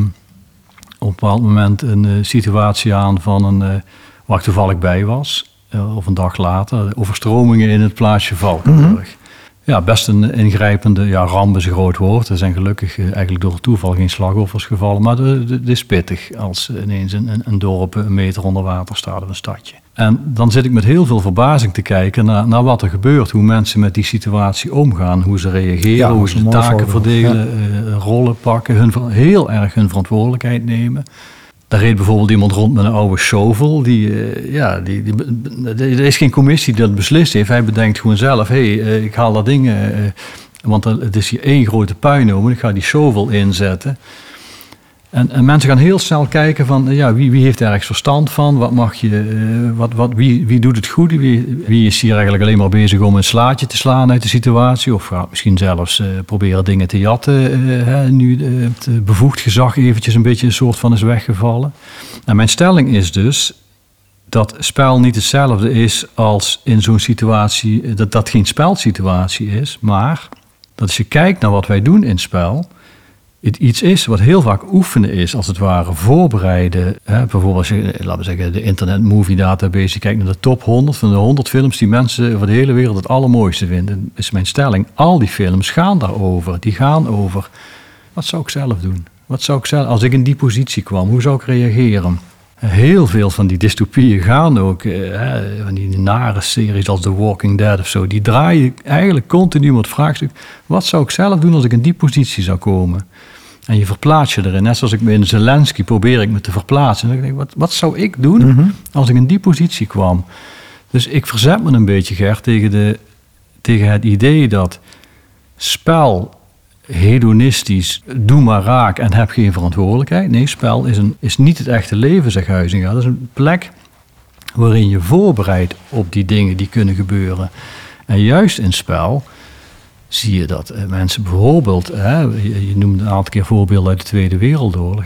op een bepaald moment een eh, situatie aan van een, eh, waar ik toevallig bij was, of een dag later, overstromingen in het plaatsje Valkenburg. Ja, best een ingrijpende, ja, ramp is een groot woord. Er zijn gelukkig eigenlijk door toeval geen slachtoffers gevallen, maar het is pittig als ineens een, een, een dorp een meter onder water staat of een stadje. En dan zit ik met heel veel verbazing te kijken naar, naar wat er gebeurt, hoe mensen met die situatie omgaan, hoe ze reageren, Ja, hoe ze de taken voorbeeld, verdelen, eh, rollen pakken, hun, heel erg hun verantwoordelijkheid nemen. Daar reed bijvoorbeeld iemand rond met een oude shovel. Die, eh, ja, die, die, er is geen commissie die dat beslist heeft. Hij bedenkt gewoon zelf, hé, hey, eh, ik haal dat ding... want het is hier één grote puinhoop en ik ga die shovel inzetten. En, en mensen gaan heel snel kijken van, ja, wie, wie heeft er ergens verstand van? Wat mag je, eh, wat, wat, wie, wie doet het goed? Wie, wie is hier eigenlijk alleen maar bezig om een slaatje te slaan uit de situatie? Of gaat misschien zelfs eh, proberen dingen te jatten, eh, hè, nu het bevoegd gezag eventjes een beetje een soort van is weggevallen. En mijn stelling is dus dat spel niet hetzelfde is als in zo'n situatie, dat dat geen spelsituatie is, maar dat als je kijkt naar wat wij doen in spel, het iets is wat heel vaak oefenen is, als het ware voorbereiden. Hè, bijvoorbeeld als je, laten we zeggen, de Internet Movie Database, je kijkt naar de top 100 van de 100 films die mensen over de hele wereld het allermooiste vinden, is mijn stelling. Al die films gaan daarover. Die gaan over, wat zou ik zelf doen? Wat zou ik zelf, als ik in die positie kwam, hoe zou ik reageren? Heel veel van die dystopieën gaan ook, eh, hè, van die nare series als The Walking Dead of zo, die draaien eigenlijk continu om het vraagstuk: wat zou ik zelf doen als ik in die positie zou komen? En je verplaatst je erin. Net zoals ik me in Zelensky probeer ik me te verplaatsen. En dan denk ik, wat, wat zou ik doen als ik in die positie kwam? Dus ik verzet me een beetje, Gert, tegen, de, tegen het idee dat spel hedonistisch, doe maar raak en heb geen verantwoordelijkheid. Nee, spel is, een, is niet het echte leven, zegt Huizinga. Dat is een plek waarin je voorbereidt op die dingen die kunnen gebeuren. En juist in spel zie je dat eh, mensen bijvoorbeeld, hè, je, je noemde een aantal keer voorbeelden uit de Tweede Wereldoorlog.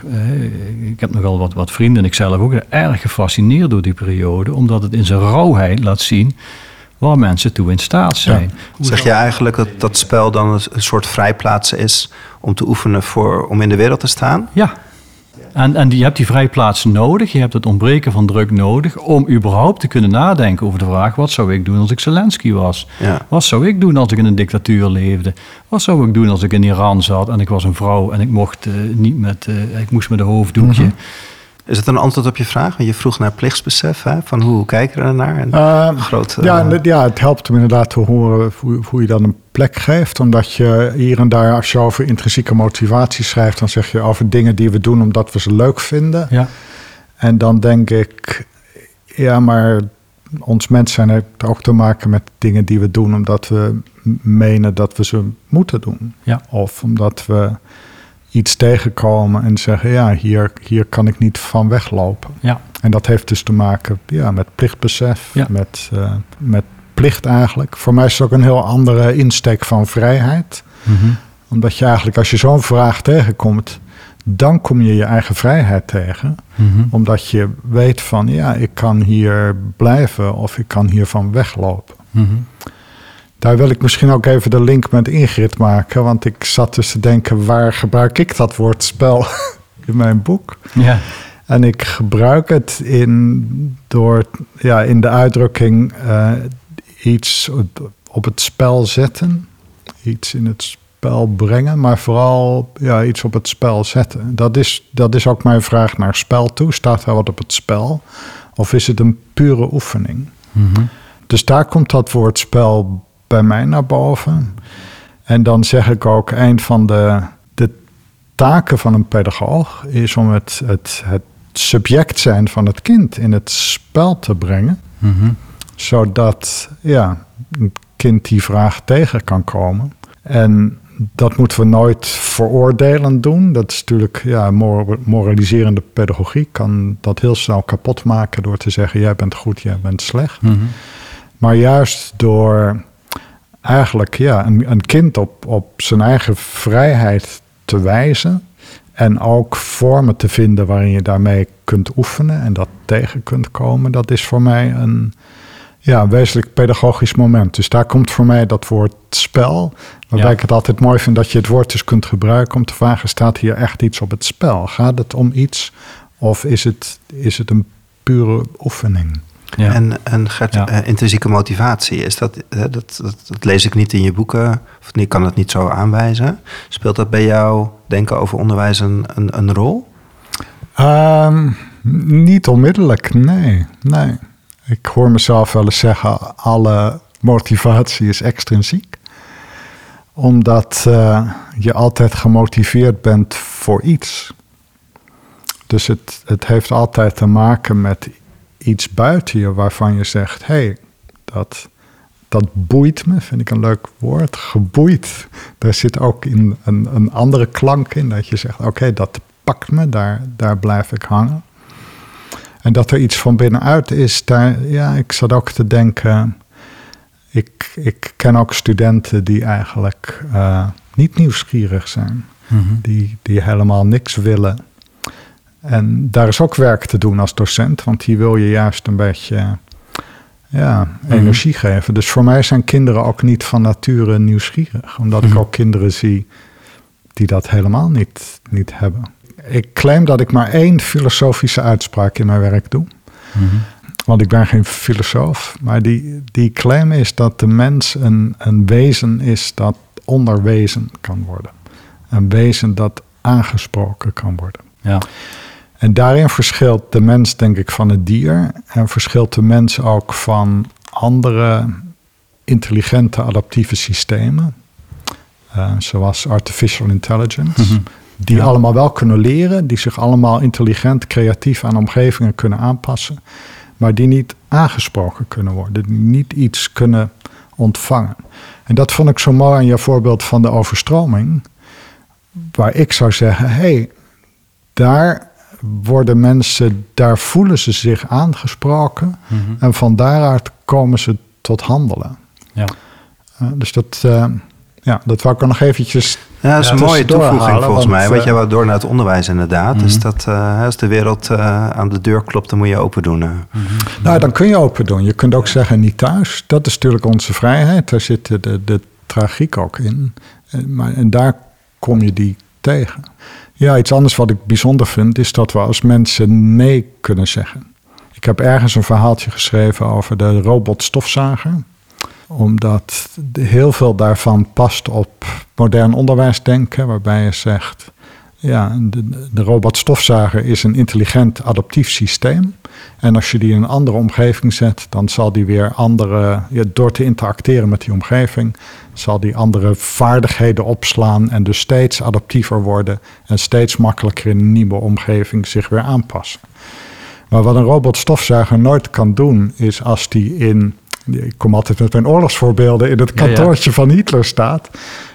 ik heb nogal wat, wat vrienden en ik zelf ook erg gefascineerd door die periode, omdat het in zijn rauwheid laat zien waar mensen toe in staat zijn. Zeg je eigenlijk dat dat spel dan een een soort vrijplaatsen is om te oefenen voor, om in de wereld te staan? Ja. En, en je hebt die vrijplaats nodig, je hebt het ontbreken van druk nodig om überhaupt te kunnen nadenken over de vraag: wat zou ik doen als ik Zelensky was? Ja. Wat zou ik doen als ik in een dictatuur leefde? Wat zou ik doen als ik in Iran zat en ik was een vrouw en ik mocht eh, niet met, eh, ik moest met een hoofddoekje? Is het een antwoord op je vraag? Want je vroeg naar plichtsbesef, hè? van hoe kijken we er naar? En Eh, groot, ja, het helpt om inderdaad te horen hoe, hoe je dan een plek geeft. Omdat je hier en daar, als je over intrinsieke motivatie schrijft, dan zeg je over dingen die we doen omdat we ze leuk vinden. Ja. En dan denk ik, ja, maar ons mens zijn heeft ook te maken met dingen die we doen omdat we menen dat we ze moeten doen. Ja. Of omdat we iets tegenkomen en zeggen, ja, hier, hier kan ik niet van weglopen. Ja. En dat heeft dus te maken ja, met plichtbesef, Ja. met, eh, met plicht eigenlijk. Voor mij is het ook een heel andere insteek van vrijheid. Mhm. Omdat je eigenlijk, als je zo'n vraag tegenkomt, dan kom je je eigen vrijheid tegen. Mhm. Omdat je weet van, ja, ik kan hier blijven of ik kan hiervan weglopen. Mhm. Daar wil ik misschien ook even de link met Ingrid maken. Want ik zat dus te denken, waar gebruik ik dat woord spel (laughs) in mijn boek? Ja. En ik gebruik het in, door, ja, in de uitdrukking eh, iets op, op het spel zetten. Iets in het spel brengen, maar vooral ja, iets op het spel zetten. Dat is, dat is ook mijn vraag naar spel toe. Staat er wat op het spel? Of is het een pure oefening? Mhm. Dus daar komt dat woord spel bij mij naar boven. En dan zeg ik ook, een van de, de taken van een pedagoog is om het, het, het subject zijn van het kind in het spel te brengen. Mhm. Zodat ja, een kind die vraag tegen kan komen. En dat moeten we nooit veroordelend doen. Dat is natuurlijk ja, mor- moraliserende pedagogie. Kan dat heel snel kapot maken door te zeggen: jij bent goed, jij bent slecht. Mhm. Maar juist door eigenlijk ja, een, een kind op, op zijn eigen vrijheid te wijzen. En ook vormen te vinden waarin je daarmee kunt oefenen en dat tegen kunt komen. Dat is voor mij een, Ja, een wezenlijk pedagogisch moment. Dus daar komt voor mij dat woord spel. Waarbij Ja. ik het altijd mooi vind dat je het woord dus kunt gebruiken om te vragen: staat hier echt iets op het spel? Gaat het om iets of is het, is het een pure oefening? Ja. En, en Gert, Ja. eh, intrinsieke motivatie, is dat, eh, dat, dat, dat lees ik niet in je boeken, of ik kan het niet zo aanwijzen. Speelt dat bij jou denken over onderwijs een, een, een rol? Ehm, niet onmiddellijk, nee, nee. Ik hoor mezelf wel eens zeggen: alle motivatie is extrinsiek. Omdat eh, je altijd gemotiveerd bent voor iets. Dus het, het heeft altijd te maken met iets buiten je waarvan je zegt: hé, hey, dat, dat boeit me, vind ik een leuk woord. Geboeid. Daar zit ook in een, een andere klank in. Dat je zegt: oké, dat pakt me, daar, daar blijf ik hangen. En dat er iets van binnenuit is, daar, ja, ik zat ook te denken. Ik, ik ken ook studenten die eigenlijk eh, niet nieuwsgierig zijn, Mhm. die, die helemaal niks willen. En daar is ook werk te doen als docent, want die wil je juist een beetje ja, energie geven. Dus voor mij zijn kinderen ook niet van nature nieuwsgierig, omdat ik Mhm. ook kinderen zie die dat helemaal niet, niet hebben. Ik claim dat ik maar één filosofische uitspraak in mijn werk doe. Mhm. Want ik ben geen filosoof. Maar die, die claim is dat de mens een, een wezen is dat onderwezen kan worden. Een wezen dat aangesproken kan worden. Ja. En daarin verschilt de mens, denk ik, van het dier. En verschilt de mens ook van andere intelligente adaptieve systemen. eh, zoals artificial intelligence. Mhm. Die Ja. allemaal wel kunnen leren, die zich allemaal intelligent, creatief aan omgevingen kunnen aanpassen. Maar die niet aangesproken kunnen worden, die niet iets kunnen ontvangen. En dat vond ik zo mooi aan je voorbeeld van de overstroming. Waar ik zou zeggen, hé, hey, daar worden mensen, daar voelen ze zich aangesproken. Mhm. En van daaruit komen ze tot handelen. Ja. Eh, dus dat, eh, ja, dat wou ik er nog eventjes Ja, dat is Ja, een mooie toevoeging halen, volgens want, mij. Want eh, jij wou door naar het onderwijs inderdaad. Mhm. Dus dat eh, als de wereld eh, aan de deur klopt, dan moet je open doen. eh. Nou, dan kun je open doen. Je kunt ook zeggen niet thuis. Dat is natuurlijk onze vrijheid. Daar zit de, de, de tragiek ook in. En, maar, en daar kom je die tegen. Ja, iets anders wat ik bijzonder vind, is dat we als mensen nee kunnen zeggen. Ik heb ergens een verhaaltje geschreven over de robotstofzager omdat heel veel daarvan past op modern onderwijsdenken, waarbij je zegt, ja, de, de robotstofzager is een intelligent adaptief systeem. En als je die in een andere omgeving zet, dan zal die weer andere, door te interacteren met die omgeving, zal die andere vaardigheden opslaan en dus steeds adaptiever worden en steeds makkelijker in een nieuwe omgeving zich weer aanpassen. Maar wat een robotstofzuiger nooit kan doen, is als die in. Ik kom altijd met mijn oorlogsvoorbeelden in het Ja, ja. kantoortje van Hitler staat.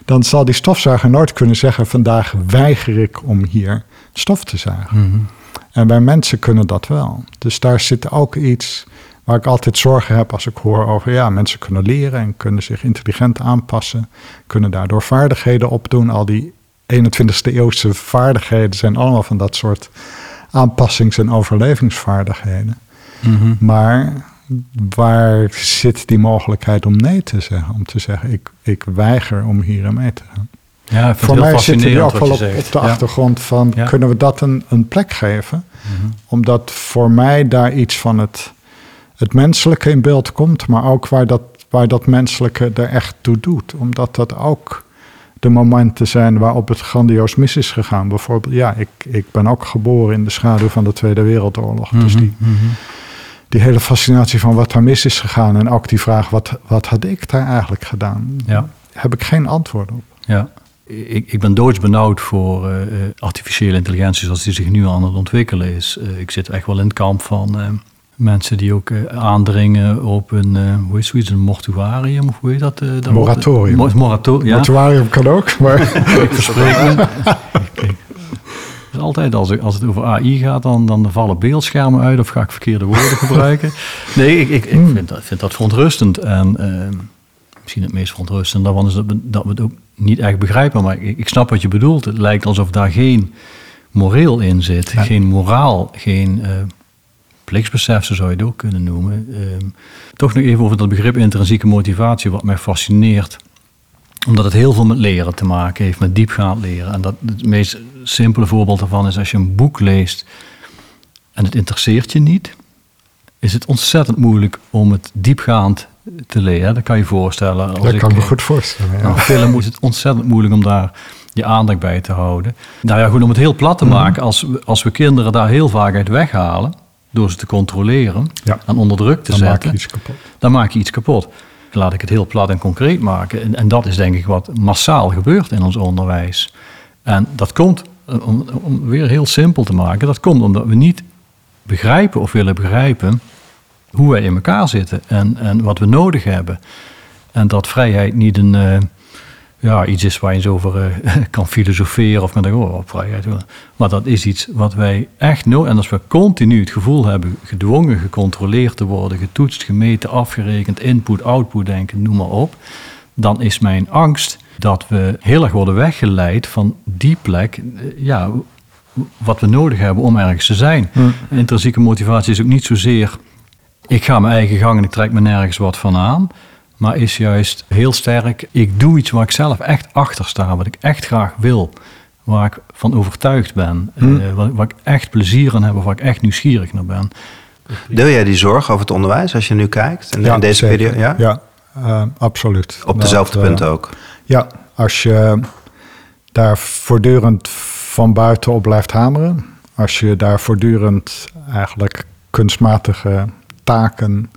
Dan zal die stofzuiger nooit kunnen zeggen: Vandaag weiger ik om hier stof te zuigen. Mhm. En wij mensen kunnen dat wel. Dus daar zit ook iets waar ik altijd zorgen heb als ik hoor over, ja, mensen kunnen leren en kunnen zich intelligent aanpassen, kunnen daardoor vaardigheden opdoen. Al die 21ste eeuwse vaardigheden zijn allemaal van dat soort aanpassings- en overlevingsvaardigheden. Mhm. Maar waar zit die mogelijkheid om nee te zeggen? Om te zeggen, ik, ik weiger om hier aan mee te gaan. Ja, Voor mij zit nu fascinerend ook wel op, de Ja. achtergrond van, Ja. kunnen we dat een, een plek geven? Mhm. Omdat voor mij daar iets van het, het menselijke in beeld komt, maar ook waar dat, waar dat menselijke er echt toe doet. Omdat dat ook de momenten zijn waarop het grandioos mis is gegaan. Bijvoorbeeld, ja, ik, ik ben ook geboren in de schaduw van de Tweede Wereldoorlog. Dus die, Mhm. Mhm. Die hele fascinatie van wat daar mis is gegaan en ook die vraag, wat, wat had ik daar eigenlijk gedaan? Ja. Heb ik geen antwoord op. Ja. Ik, ik ben doodsbenauwd voor eh, eh, artificiële intelligentie zoals die zich nu aan het ontwikkelen is. Eh, ik zit echt wel in het kamp van mensen die ook aandringen op een, hoe is zoiets, een mortuarium of hoe heet dat? dat Moratorium. Mo- moratorium, ja. Mortuarium kan ook, maar (laughs) ik verspreek me. (laughs) Altijd als, ik, als het over AI gaat, dan, dan vallen beeldschermen uit of ga ik verkeerde woorden (laughs) gebruiken. Nee, ik, ik, ik vind, dat, vind dat verontrustend. En eh, misschien het meest verontrustend daarvan is dat we, dat we het ook niet echt begrijpen. Maar ik, ik snap wat je bedoelt. Het lijkt alsof daar geen moreel in zit. Ja. Geen moraal, geen plichtsbesef, zo zou je het ook kunnen noemen. Ehm, toch nog even over dat begrip intrinsieke motivatie, wat mij fascineert omdat het heel veel met leren te maken heeft, met diepgaand leren. En dat, het meest simpele voorbeeld daarvan is als je een boek leest en het interesseert je niet, is het ontzettend moeilijk om het diepgaand te leren. Dat kan je voorstellen. Als dat ik, kan ik me goed voorstellen. Ja. Nou, film is het ontzettend moeilijk om daar je aandacht bij te houden. Nou ja, goed, om het heel plat te mhm. maken, als, als we kinderen daar heel vaak uit weghalen, door ze te controleren en onder druk te dan zetten, maak je iets kapot. dan maak je iets kapot. Laat ik het heel plat en concreet maken. En, en dat is denk ik wat massaal gebeurt in ons onderwijs. En dat komt, om, om weer heel simpel te maken, dat komt omdat we niet begrijpen of willen begrijpen hoe wij in elkaar zitten en, en wat we nodig hebben. En dat vrijheid niet een, uh, ja, iets is waar je eens over uh, (laughs) kan filosoferen of met een oh, vrijheid. Maar dat is iets wat wij echt nodig En als we continu het gevoel hebben gedwongen, gecontroleerd te worden, getoetst, gemeten, afgerekend, input, output denken, noem maar op. Dan is mijn angst dat we heel erg worden weggeleid van die plek. Eh, ja, wat we nodig hebben om ergens te zijn. Hmm. Intrinsieke motivatie is ook niet zozeer ik ga mijn eigen gang en ik trek me nergens wat van aan. Maar is juist heel sterk, ik doe iets waar ik zelf echt achter sta, wat ik echt graag wil. Waar ik van overtuigd ben. Hmm. Uh, waar, ik echt plezier aan heb of waar ik echt nieuwsgierig naar ben. Deel jij die zorg over het onderwijs als je nu kijkt? In, ja, in deze periode? Ja, ja uh, absoluut. Op dezelfde uh, punten ook? Ja, als je daar voortdurend van buiten op blijft hameren. Als je daar voortdurend eigenlijk kunstmatige taken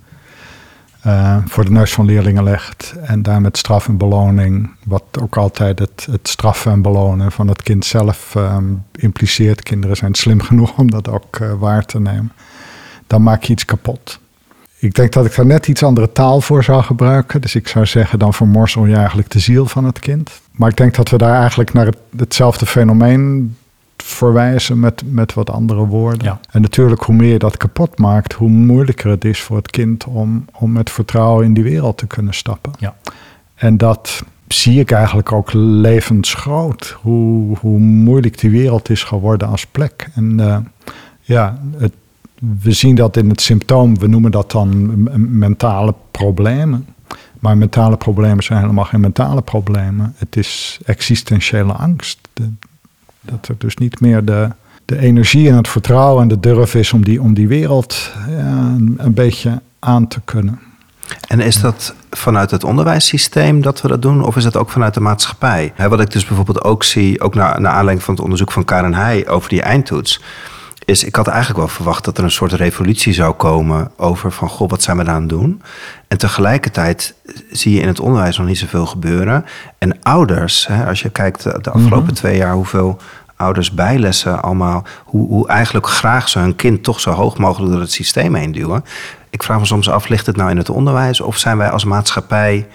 uh, voor de neus van leerlingen legt. En daar met straf en beloning, wat ook altijd het, het straffen en belonen van het kind zelf um, impliceert. Kinderen zijn slim genoeg om dat ook uh, waar te nemen. Dan maak je iets kapot. Ik denk dat ik daar net iets andere taal voor zou gebruiken. Dus ik zou zeggen, dan vermorsel je eigenlijk de ziel van het kind. Maar ik denk dat we daar eigenlijk naar het, hetzelfde fenomeen verwijzen met, met wat andere woorden. En natuurlijk, hoe meer je dat kapot maakt, hoe moeilijker het is voor het kind om, om met vertrouwen in die wereld te kunnen stappen. Ja. En dat zie ik eigenlijk ook levensgroot. Hoe, hoe moeilijk die wereld is geworden als plek. En uh, ja, het, we zien dat in het symptoom, we noemen dat dan mentale problemen. Maar mentale problemen zijn helemaal geen mentale problemen. Het is existentiële angst. De, dat er dus niet meer de, de energie en het vertrouwen en de durf is om die, om die wereld een beetje aan te kunnen. En is dat vanuit het onderwijssysteem dat we dat doen, of is dat ook vanuit de maatschappij? wat ik dus bijvoorbeeld ook zie, ook naar, naar aanleiding van het onderzoek van Karen Heij over die eindtoets, is ik had eigenlijk wel verwacht dat er een soort revolutie zou komen over van goh, wat zijn we aan het doen? En tegelijkertijd zie je in het onderwijs nog niet zoveel gebeuren. En ouders, hè, als je kijkt de afgelopen mhm. twee jaar hoeveel ouders bijlessen allemaal, hoe, hoe eigenlijk graag ze hun kind toch zo hoog mogelijk door het systeem heen duwen. Ik vraag me soms af, ligt het nou in het onderwijs of zijn wij als maatschappij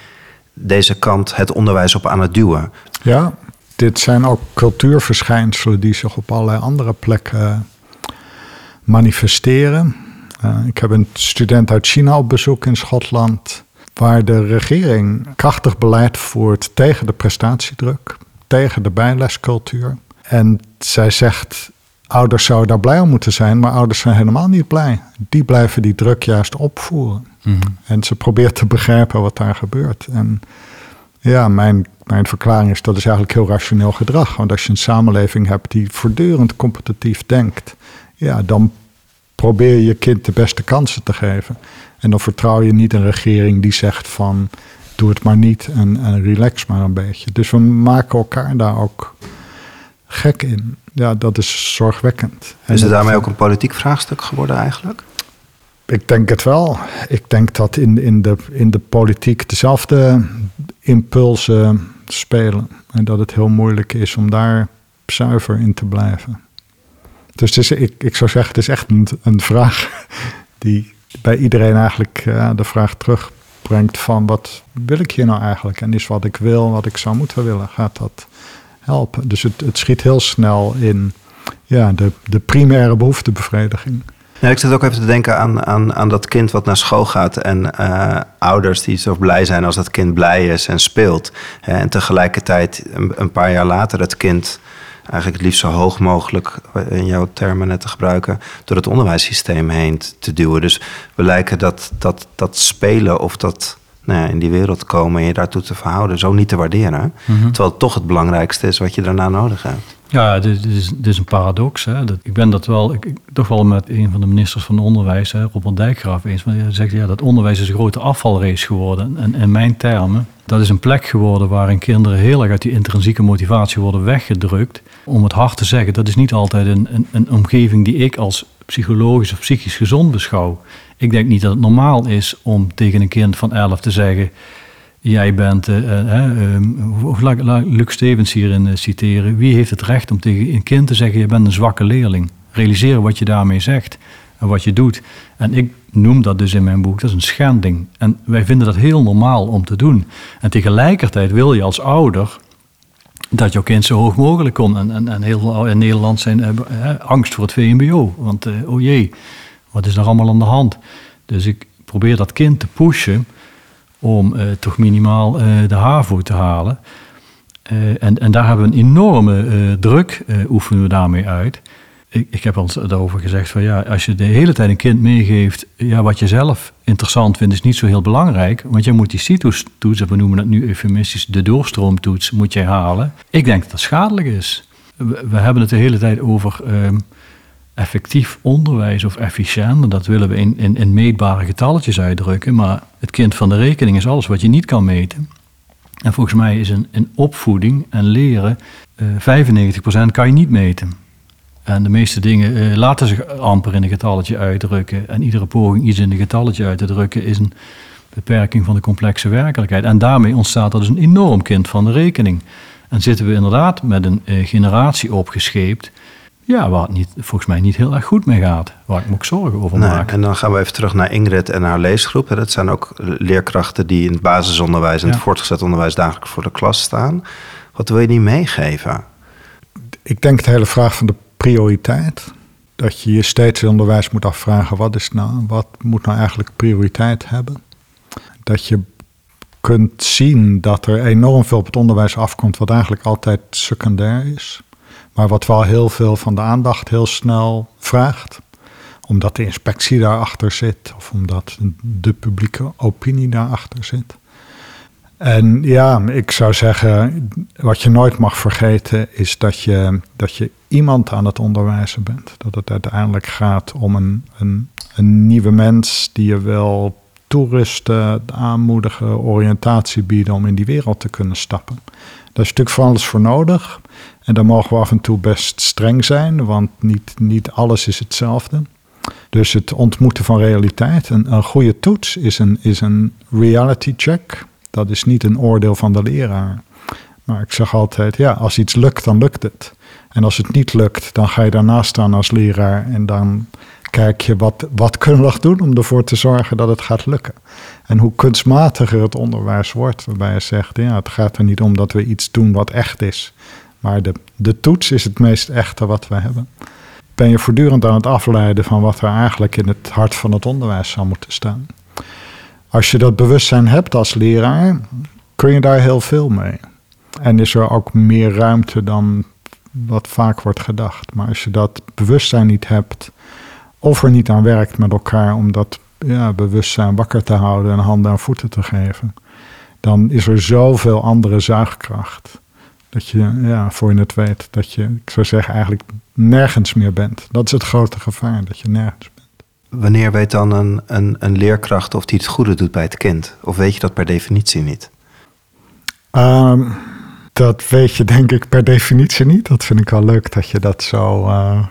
deze kant het onderwijs op aan het duwen? Ja, dit zijn ook cultuurverschijnselen die zich op allerlei andere plekken manifesteren. Uh, ik heb een student uit China op bezoek in Schotland, waar de regering krachtig beleid voert tegen de prestatiedruk, tegen de bijlescultuur. En zij zegt, ouders zouden daar blij om moeten zijn, maar ouders zijn helemaal niet blij. Die blijven die druk juist opvoeren. Mm En ze probeert te begrijpen wat daar gebeurt. En ja, mijn, mijn verklaring is dat is eigenlijk heel rationeel gedrag. Want als je een samenleving hebt die voortdurend competitief denkt, ja, dan probeer je je kind de beste kansen te geven. En dan vertrouw je niet een regering die zegt van doe het maar niet en, en relax maar een beetje. Dus we maken elkaar daar ook gek in. Ja, dat is zorgwekkend. is het daarmee ook een politiek vraagstuk geworden eigenlijk? Ik denk het wel. Ik denk dat in, in, de, in de politiek dezelfde impulsen spelen. En dat het heel moeilijk is om daar zuiver in te blijven. Dus ik, ik zou zeggen, het is echt een, een vraag die bij iedereen eigenlijk uh, de vraag terugbrengt van wat wil ik hier nou eigenlijk? En is wat ik wil, wat ik zou moeten willen, gaat dat helpen? Dus het, het schiet heel snel in ja, de, de primaire behoeftebevrediging. Ja, ik zit ook even te denken aan, aan, aan dat kind wat naar school gaat en uh, ouders die zo blij zijn als dat kind blij is en speelt. En tegelijkertijd een, een paar jaar later het kind eigenlijk het liefst zo hoog mogelijk, eh, in jouw termen net te gebruiken, door het onderwijssysteem heen te duwen. Dus we lijken dat, dat, dat spelen of dat nou ja, in die wereld komen en je daartoe te verhouden, zo niet te waarderen. Mhm. Terwijl het toch het belangrijkste is wat je daarna nodig hebt. Ja, dit, is, dit is een paradox. Hè. Dat, ik ben dat wel, toch wel met een van de ministers van Onderwijs, hè, Robert Dijkgraaf, eens. Maar hij zegt, ja, dat onderwijs is een grote afvalrace geworden. En in mijn termen, dat is een plek geworden waarin kinderen heel erg uit die intrinsieke motivatie worden weggedrukt. Om het hard te zeggen, dat is niet altijd een, een, een omgeving die ik als psychologisch of psychisch gezond beschouw. Ik denk niet dat het normaal is om tegen een kind van 11 te zeggen... Jij bent, hoe- laat laat ik Luc Stevens hierin eh, citeren. Wie heeft het recht om tegen een kind te zeggen: Je bent een zwakke leerling? Realiseren wat je daarmee zegt en wat je doet. En ik noem dat dus in mijn boek: dat is een schending. En wij vinden dat heel normaal om te doen. En tegelijkertijd wil je als ouder dat jouw kind zo hoog mogelijk komt. En, en, en heel veel in Nederland zijn angst voor het VMBO. Want eh, oh jee, wat is er allemaal aan de hand? Dus ik probeer dat kind te pushen om eh, toch minimaal eh, de HAVO te halen. Eh, en, en daar hebben we een enorme druk, oefenen we daarmee uit. Ik, ik heb eens daarover gezegd van ja, als je de hele tijd een kind meegeeft, ja, wat je zelf interessant vindt, is niet zo heel belangrijk. Want je moet die CITOS-toets, we noemen dat nu eufemistisch de doorstroomtoets, moet je halen. Ik denk dat dat schadelijk is. We, we hebben het de hele tijd over ehm, effectief onderwijs of efficiënt. Dat willen we in, in, in meetbare getalletjes uitdrukken. Maar het kind van de rekening is alles wat je niet kan meten. En volgens mij is een, een opvoeding en leren, eh 95% kan je niet meten. En de meeste dingen eh, laten zich amper in een getalletje uitdrukken. En iedere poging iets in een getalletje uit te drukken is een beperking van de complexe werkelijkheid. En daarmee ontstaat er dus een enorm kind van de rekening. En zitten we inderdaad met een eh, generatie opgescheept. Ja, waar het niet, volgens mij niet heel erg goed mee gaat. Waar ik me ook zorgen over Nee, maak. en dan gaan we even terug naar Ingrid en haar leesgroep. hè. Dat zijn ook leerkrachten die in het basisonderwijs en het voortgezet onderwijs dagelijks voor de klas staan. Wat wil je die meegeven? Ik denk de hele vraag van de prioriteit. Dat je je steeds in onderwijs moet afvragen: wat, is nou, wat moet nou eigenlijk prioriteit hebben? Dat je kunt zien dat er enorm veel op het onderwijs afkomt, wat eigenlijk altijd secundair is. Maar wat wel heel veel van de aandacht heel snel vraagt. Omdat de inspectie daarachter zit, of omdat de publieke opinie daarachter zit. En ja, ik zou zeggen, wat je nooit mag vergeten is dat je, dat je iemand aan het onderwijzen bent. Dat het uiteindelijk gaat om een, een, een nieuwe mens die je wil toerusten, aanmoedigen, oriëntatie bieden om in die wereld te kunnen stappen. Daar is natuurlijk van alles voor nodig. En daar mogen we af en toe best streng zijn, want niet, niet alles is hetzelfde. Dus het ontmoeten van realiteit. Een, een goede toets is een, is een reality check. Dat is niet een oordeel van de leraar. Maar ik zeg altijd, ja, als iets lukt, dan lukt het. En als het niet lukt, dan ga je daarnaast staan als leraar. En dan kijk je, wat, wat kunnen we nog doen om ervoor te zorgen dat het gaat lukken? En hoe kunstmatiger het onderwijs wordt, waarbij je zegt, ja, het gaat er niet om dat we iets doen wat echt is. Maar de, de toets is het meest echte wat we hebben. Ben je voortdurend aan het afleiden van wat er eigenlijk in het hart van het onderwijs zou moeten staan. Als je dat bewustzijn hebt als leraar, kun je daar heel veel mee. En is er ook meer ruimte dan wat vaak wordt gedacht. Maar als je dat bewustzijn niet hebt, of er niet aan werkt met elkaar om dat ja, bewustzijn wakker te houden en handen en voeten te geven, dan is er zoveel andere zuigkracht. Dat je, ja, voor je het weet, dat je, ik zou zeggen, eigenlijk nergens meer bent. Dat is het grote gevaar, dat je nergens bent. Wanneer weet dan een, een, een leerkracht of die het goede doet bij het kind? Of weet je dat per definitie niet? Ehm, dat weet je denk ik per definitie niet. Dat vind ik wel leuk dat je dat zo eh,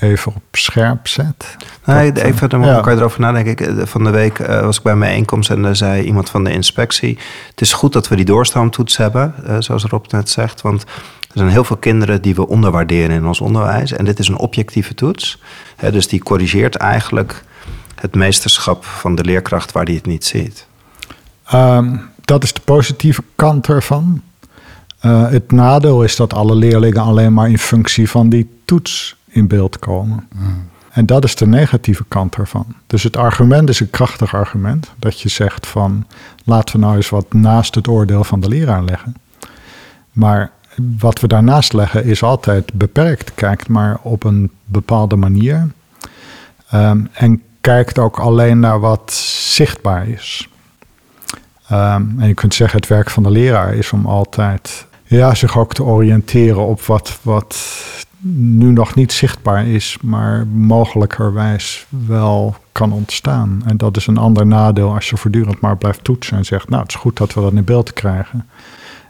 even op scherp zet. Nee, Dat, even, dan ja. kan je erover nadenken. Ik, eh, Van de week eh, was ik bij mijn bijeenkomst en daar zei iemand van de inspectie... het is goed dat we die doorstroomtoets hebben, eh, zoals Rob net zegt. Want er zijn heel veel kinderen die we onderwaarderen in ons onderwijs. En dit is een objectieve toets. Hè, dus die corrigeert eigenlijk het meesterschap van de leerkracht waar die het niet ziet. Ehm, dat is de positieve kant ervan. Eh, het nadeel is dat alle leerlingen alleen maar in functie van die toets in beeld komen. En dat is de negatieve kant ervan. Dus het argument is een krachtig argument. Dat je zegt van laten we nou eens wat naast het oordeel van de leraar leggen. Maar wat we daarnaast leggen is altijd beperkt. Kijkt maar op een bepaalde manier. Ehm, en kijkt ook alleen naar wat zichtbaar is. Ehm, en je kunt zeggen, het werk van de leraar is om altijd ja, zich ook te oriënteren op wat, wat nu nog niet zichtbaar is, maar mogelijkerwijs wel kan ontstaan. En dat is een ander nadeel als je voortdurend maar blijft toetsen en zegt, nou het is goed dat we dat in beeld krijgen.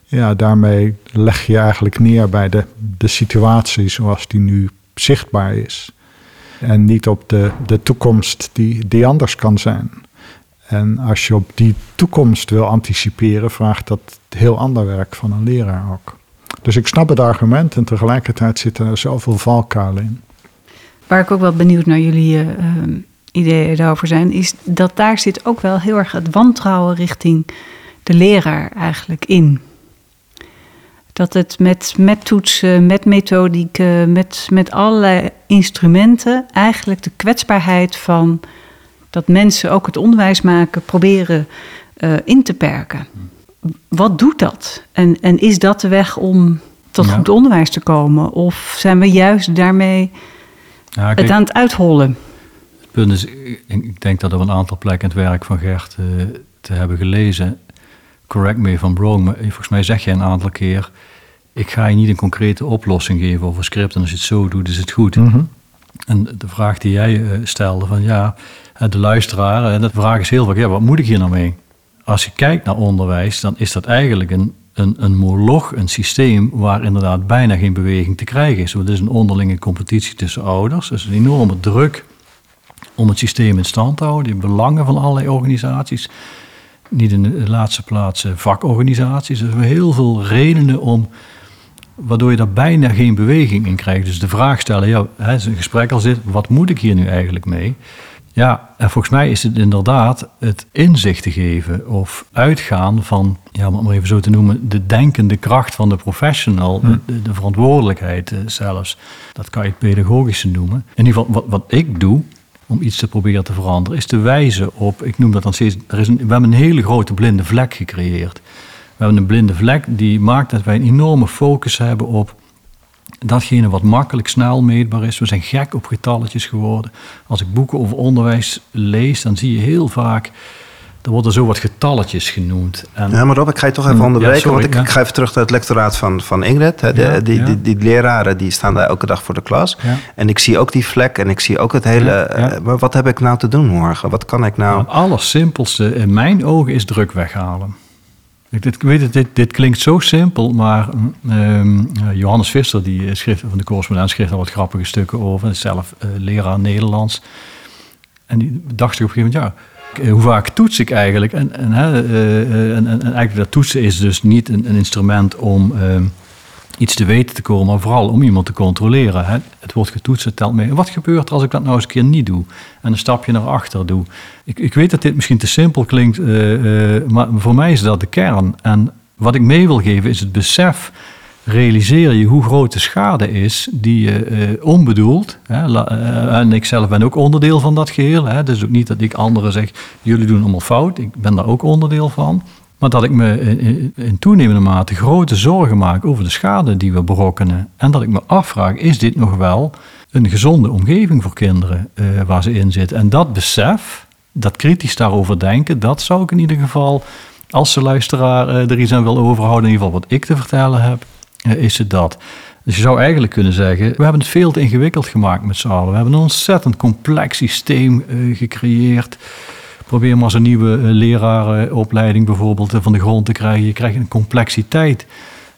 Ja, daarmee leg je eigenlijk neer bij de, de situatie zoals die nu zichtbaar is. En niet op de, de toekomst die, die anders kan zijn. En als je op die toekomst wil anticiperen, vraagt dat heel ander werk van een leraar ook. Dus ik snap het argument en tegelijkertijd zitten er zoveel valkuilen in. Waar ik ook wel benieuwd naar jullie uh, ideeën daarover zijn, is dat daar zit ook wel heel erg het wantrouwen richting de leraar eigenlijk in. Dat het met, met toetsen, met methodieken, met, met allerlei instrumenten eigenlijk de kwetsbaarheid van dat mensen ook het onderwijs maken proberen uh, in te perken. Wat doet dat? En, en is dat de weg om tot ja. goed onderwijs te komen? Of zijn we juist daarmee ja, kijk, het aan het uithollen? Het punt is, ik denk dat er een aantal plekken het werk van Gert uh, te hebben gelezen. Correct me I'm wrong, maar volgens mij zeg je een aantal keer... ik ga je niet een concrete oplossing geven over script... en als je het zo doet, is het goed. Mm -hmm. En de vraag die jij uh, stelde van ja, de luisteraar... en de vraag is heel vaak, ja, wat moet ik hier nou mee? als je kijkt naar onderwijs, dan is dat eigenlijk een, een, een moloch, een systeem waar inderdaad bijna geen beweging te krijgen is. Want het is een onderlinge competitie tussen ouders. Er is een enorme druk om het systeem in stand te houden. Die belangen van allerlei organisaties. Niet in de laatste plaats eh, vakorganisaties. Er zijn heel veel redenen om waardoor je daar bijna geen beweging in krijgt. Dus de vraag stellen, ja, een gesprek al zit, wat moet ik hier nu eigenlijk mee? Ja, en volgens mij is het inderdaad het inzicht te geven of uitgaan van, ja, om het maar even zo te noemen, de denkende kracht van de professional, Hm. de, de verantwoordelijkheid eh, zelfs. Dat kan je het pedagogische noemen. In ieder geval, wat, wat ik doe om iets te proberen te veranderen, is te wijzen op, ik noem dat dan steeds, er is een, we hebben een hele grote blinde vlek gecreëerd. We hebben een blinde vlek die maakt dat wij een enorme focus hebben op datgene wat makkelijk snel meetbaar is. We zijn gek op getalletjes geworden. Als ik boeken over onderwijs lees, dan zie je heel vaak... Er worden zo wat getalletjes genoemd. En, Ja, maar Rob, ik ga je toch even Mm, onderbreken. ja, want ik, ga even terug naar het lectoraat van, van Ingrid. Hè. De, Ja, die, ja. Die, die, leraren die staan daar elke dag voor de klas. Ja. En ik zie ook die vlek en ik zie ook het hele... Eh, maar wat heb ik nou te doen morgen? Wat kan ik nou... Het allersimpelste in mijn ogen is druk weghalen. Ik, dit, weet het, dit, dit klinkt zo simpel, maar ehm, Johannes Visser, die eh, van de correspondent, schreef daar wat grappige stukken over. Zelf eh, leraar Nederlands. En die dacht ik op een gegeven moment, ja, eh, hoe vaak toets ik eigenlijk? En, en, eh, eh, en, en eigenlijk dat toetsen is dus niet een, een instrument om ehm, iets te weten te komen, maar vooral om iemand te controleren. Hè. Het wordt getoetst, het telt mee. En wat gebeurt er als ik dat nou eens een keer niet doe? En een stapje naar achter doe? Ik, ik weet dat dit misschien te simpel klinkt, eh, eh, maar voor mij is dat de kern. En wat ik mee wil geven is het besef. Realiseer je hoe groot de schade is die je eh, onbedoeld. Hè, en ik zelf ben ook onderdeel van dat geheel. Hè, dus ook niet dat ik anderen zeg, jullie doen allemaal fout. Ik ben daar ook onderdeel van. Maar dat ik me in, in- in toenemende mate grote zorgen maak over de schade die we berokkenen. En dat ik me afvraag, is dit nog wel een gezonde omgeving voor kinderen eh, waar ze in zitten? En dat besef, dat kritisch daarover denken, dat zou ik in ieder geval, als de luisteraar eh, er iets aan wil overhouden, in ieder geval wat ik te vertellen heb, eh, is het dat. Dus je zou eigenlijk kunnen zeggen, we hebben het veel te ingewikkeld gemaakt met z'n allen. We hebben een ontzettend complex systeem eh, gecreëerd. Probeer maar eens een nieuwe eh, lerarenopleiding bijvoorbeeld eh, van de grond te krijgen. Je krijgt een complexiteit.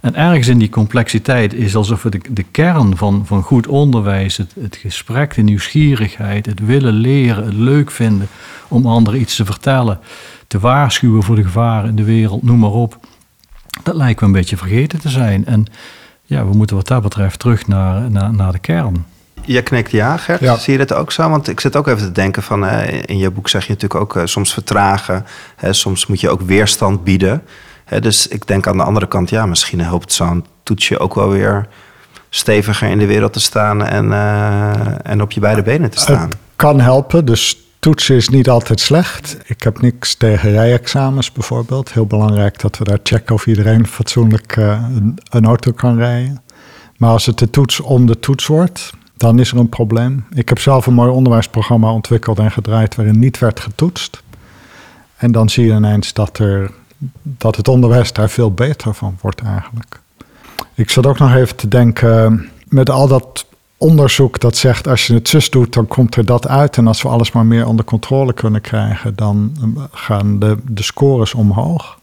En ergens in die complexiteit is alsof we de, de kern van, van goed onderwijs, het, gesprek, de nieuwsgierigheid, het willen leren, het leuk vinden om anderen iets te vertellen, te waarschuwen voor de gevaren in de wereld, noem maar op. Dat lijkt me een beetje vergeten te zijn. En ja, we moeten wat dat betreft terug naar, naar, naar de kern. Je knikt ja, Gert. Ja. Zie je dat ook zo? Want ik zit ook even te denken van... eh, in je boek zeg je natuurlijk ook eh, soms vertragen. Hè, soms moet je ook weerstand bieden. Hè, dus ik denk aan de andere kant... ja, misschien helpt zo'n toetsje ook wel weer... steviger in de wereld te staan... en, eh, en op je beide benen te staan. Het kan helpen, dus toetsen is niet altijd slecht. Ik heb niks tegen rijexamens bijvoorbeeld. Heel belangrijk dat we daar checken of iedereen fatsoenlijk een, een, auto kan rijden. Maar als het de toets om de toets wordt, dan is er een probleem. Ik heb zelf een mooi onderwijsprogramma ontwikkeld en gedraaid waarin niet werd getoetst. En dan zie je ineens dat, er, dat het onderwijs daar veel beter van wordt eigenlijk. Ik zat ook nog even te denken, met al dat onderzoek dat zegt als je het zus doet, dan komt er dat uit. En als we alles maar meer onder controle kunnen krijgen, dan gaan de, de scores omhoog.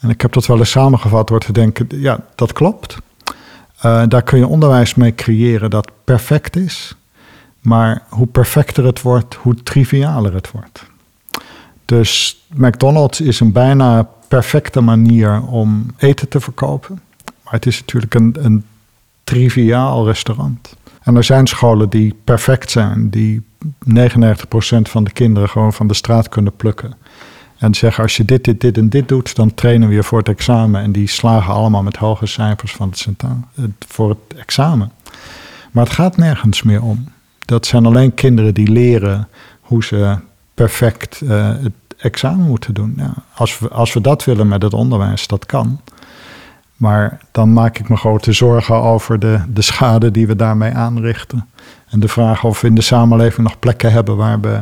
En ik heb dat wel eens samengevat door te denken, ja, dat klopt. Uh, daar kun je onderwijs mee creëren dat perfect is. Maar hoe perfecter het wordt, hoe trivialer het wordt. Dus McDonald's is een bijna perfecte manier om eten te verkopen. Maar het is natuurlijk een, een triviaal restaurant. En er zijn scholen die perfect zijn, die 99% van de kinderen gewoon van de straat kunnen plukken. En zeggen, als je dit, dit, dit en dit doet, dan trainen we je voor het examen. En die slagen allemaal met hoge cijfers van het voor het examen. Maar het gaat nergens meer om. Dat zijn alleen kinderen die leren hoe ze perfect uh, het examen moeten doen. Ja, als, we, als we dat willen met het onderwijs, dat kan. Maar dan maak ik me grote zorgen over de, de schade die we daarmee aanrichten. En de vraag of we in de samenleving nog plekken hebben waar we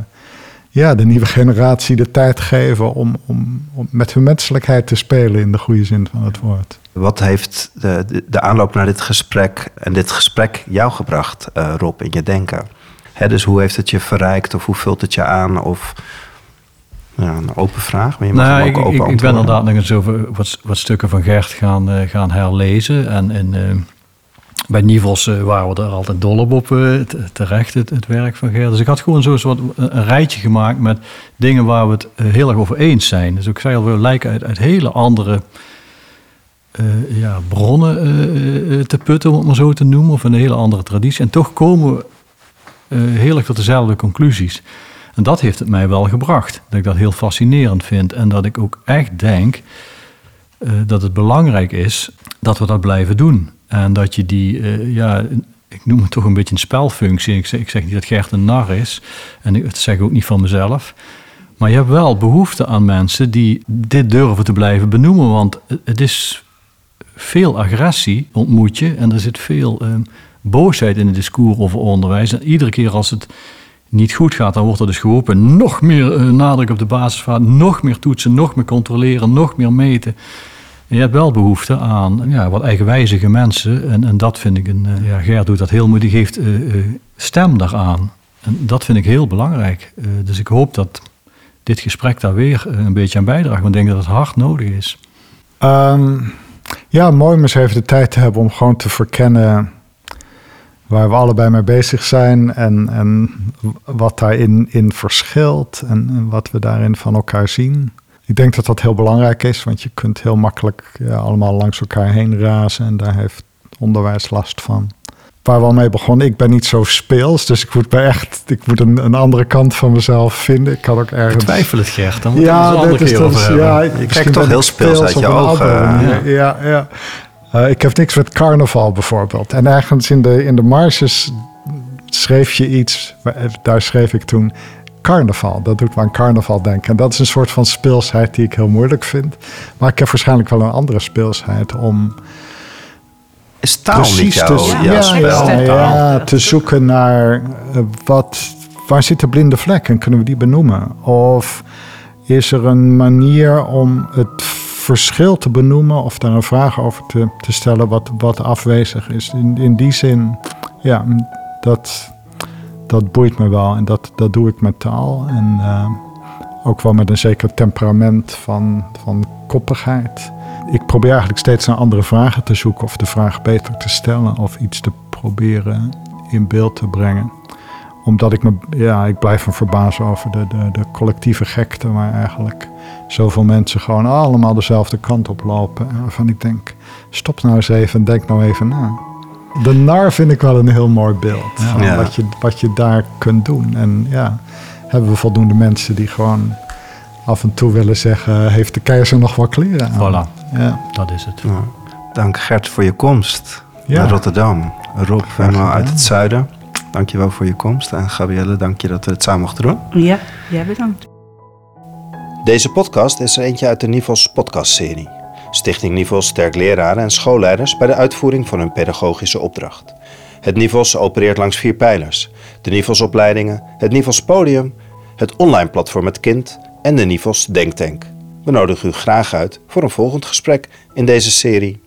ja, de nieuwe generatie de tijd geven om, om, om met hun menselijkheid te spelen in de goede zin van het woord. Wat heeft de, de, de aanloop naar dit gesprek en dit gesprek jou gebracht, uh, Rob, in je denken? Hè, dus hoe heeft het je verrijkt of hoe vult het je aan? Of ja, een open vraag, maar je mag nou, ook ik, open ik, ik ben inderdaad nog eens over wat, wat stukken van Gert gaan, uh, gaan herlezen. En, uh, bij Nivels uh, waren we er altijd dol op, op terecht, het, het, werk van Gert. Dus ik had gewoon zo wat een rijtje gemaakt met dingen waar we het heel erg over eens zijn. Dus ik zei al, we lijken uit, uit hele andere ja, bronnen te putten, om het maar zo te noemen. Of een hele andere traditie. En toch komen we heel erg tot dezelfde conclusies. En dat heeft het mij wel gebracht. Dat ik dat heel fascinerend vind. En dat ik ook echt denk dat het belangrijk is dat we dat blijven doen. En dat je die, uh, ja, ik noem het toch een beetje een spelfunctie. Ik zeg, ik zeg niet dat Gert een nar is. En dat zeg ik ook niet van mezelf. Maar je hebt wel behoefte aan mensen die dit durven te blijven benoemen. Want het is veel agressie, ontmoet je. En er zit veel uh, boosheid in het discours over onderwijs. En iedere keer als het niet goed gaat, dan wordt er dus geroepen nog meer uh, nadruk op de basisvaart, nog meer toetsen, nog meer controleren, nog meer meten. Je hebt wel behoefte aan ja, wat eigenwijzige mensen. En, en dat vind ik een. Uh, ja, Gert doet dat heel mooi. Die geeft uh, stem daaraan. En dat vind ik heel belangrijk. dus ik hoop dat dit gesprek daar weer een beetje aan bijdraagt. Want ik denk dat het hard nodig is. Um, ja, mooi om eens even de tijd te hebben om gewoon te verkennen waar we allebei mee bezig zijn en, en wat daarin in verschilt en, wat we daarin van elkaar zien. Ik denk dat dat heel belangrijk is, want je kunt heel makkelijk ja, allemaal langs elkaar heen razen en daar heeft onderwijs last van. Waar we al mee begonnen, ik ben niet zo speels, dus ik moet bij echt, ik moet een, een andere kant van mezelf vinden. Ik kan ook ergens. Ik twijfel het, Gert, dan moet ja, dat is dus, ja, je kijkt toch heel speels uit je ogen. Ja, ja. ja. Uh, ik heb niks met carnaval bijvoorbeeld. En ergens in de, in de marges schreef je iets, daar schreef ik toen carnaval. Dat doet me aan carnaval denken. En dat is een soort van speelsheid die ik heel moeilijk vind. Maar ik heb waarschijnlijk wel een andere speelsheid om... Is taal niet jouw, te, ja, ja, ja, te zoeken naar uh, wat, waar zit de blinde vlek en kunnen we die benoemen? Of is er een manier om het verschil te benoemen of daar een vraag over te, te stellen wat, wat afwezig is. In, in die zin, ja, dat, dat boeit me wel en dat, dat doe ik met taal. En uh, ook wel met een zeker temperament van, van koppigheid. Ik probeer eigenlijk steeds naar andere vragen te zoeken of de vraag beter te stellen of iets te proberen in beeld te brengen omdat ik me, ja, ik blijf me verbazen over de, de, de collectieve gekte waar eigenlijk zoveel mensen gewoon allemaal dezelfde kant op lopen. Waarvan ik denk, stop nou eens even en denk nou even na. De nar vind ik wel een heel mooi beeld van Wat, je, wat je daar kunt doen. En ja, hebben we voldoende mensen die gewoon af en toe willen zeggen, heeft de keizer nog wel kleren aan? Voilà, ja. dat is het. Dank Gert voor je komst naar Rotterdam. Rob, helemaal uit het zuiden. dankjewel voor je komst. En Gabrielle, dank je dat we het samen mochten doen. Ja, jij bedankt. Deze podcast is er eentje uit de Nivels podcastserie. Stichting Nivels sterkt leraren en schoolleiders bij de uitvoering van hun pedagogische opdracht. Het Nivels opereert langs vier pijlers. De Nivelsopleidingen, het Nivels Podium, het online platform Het Kind en de Nivels Denktank. We nodigen u graag uit voor een volgend gesprek in deze serie.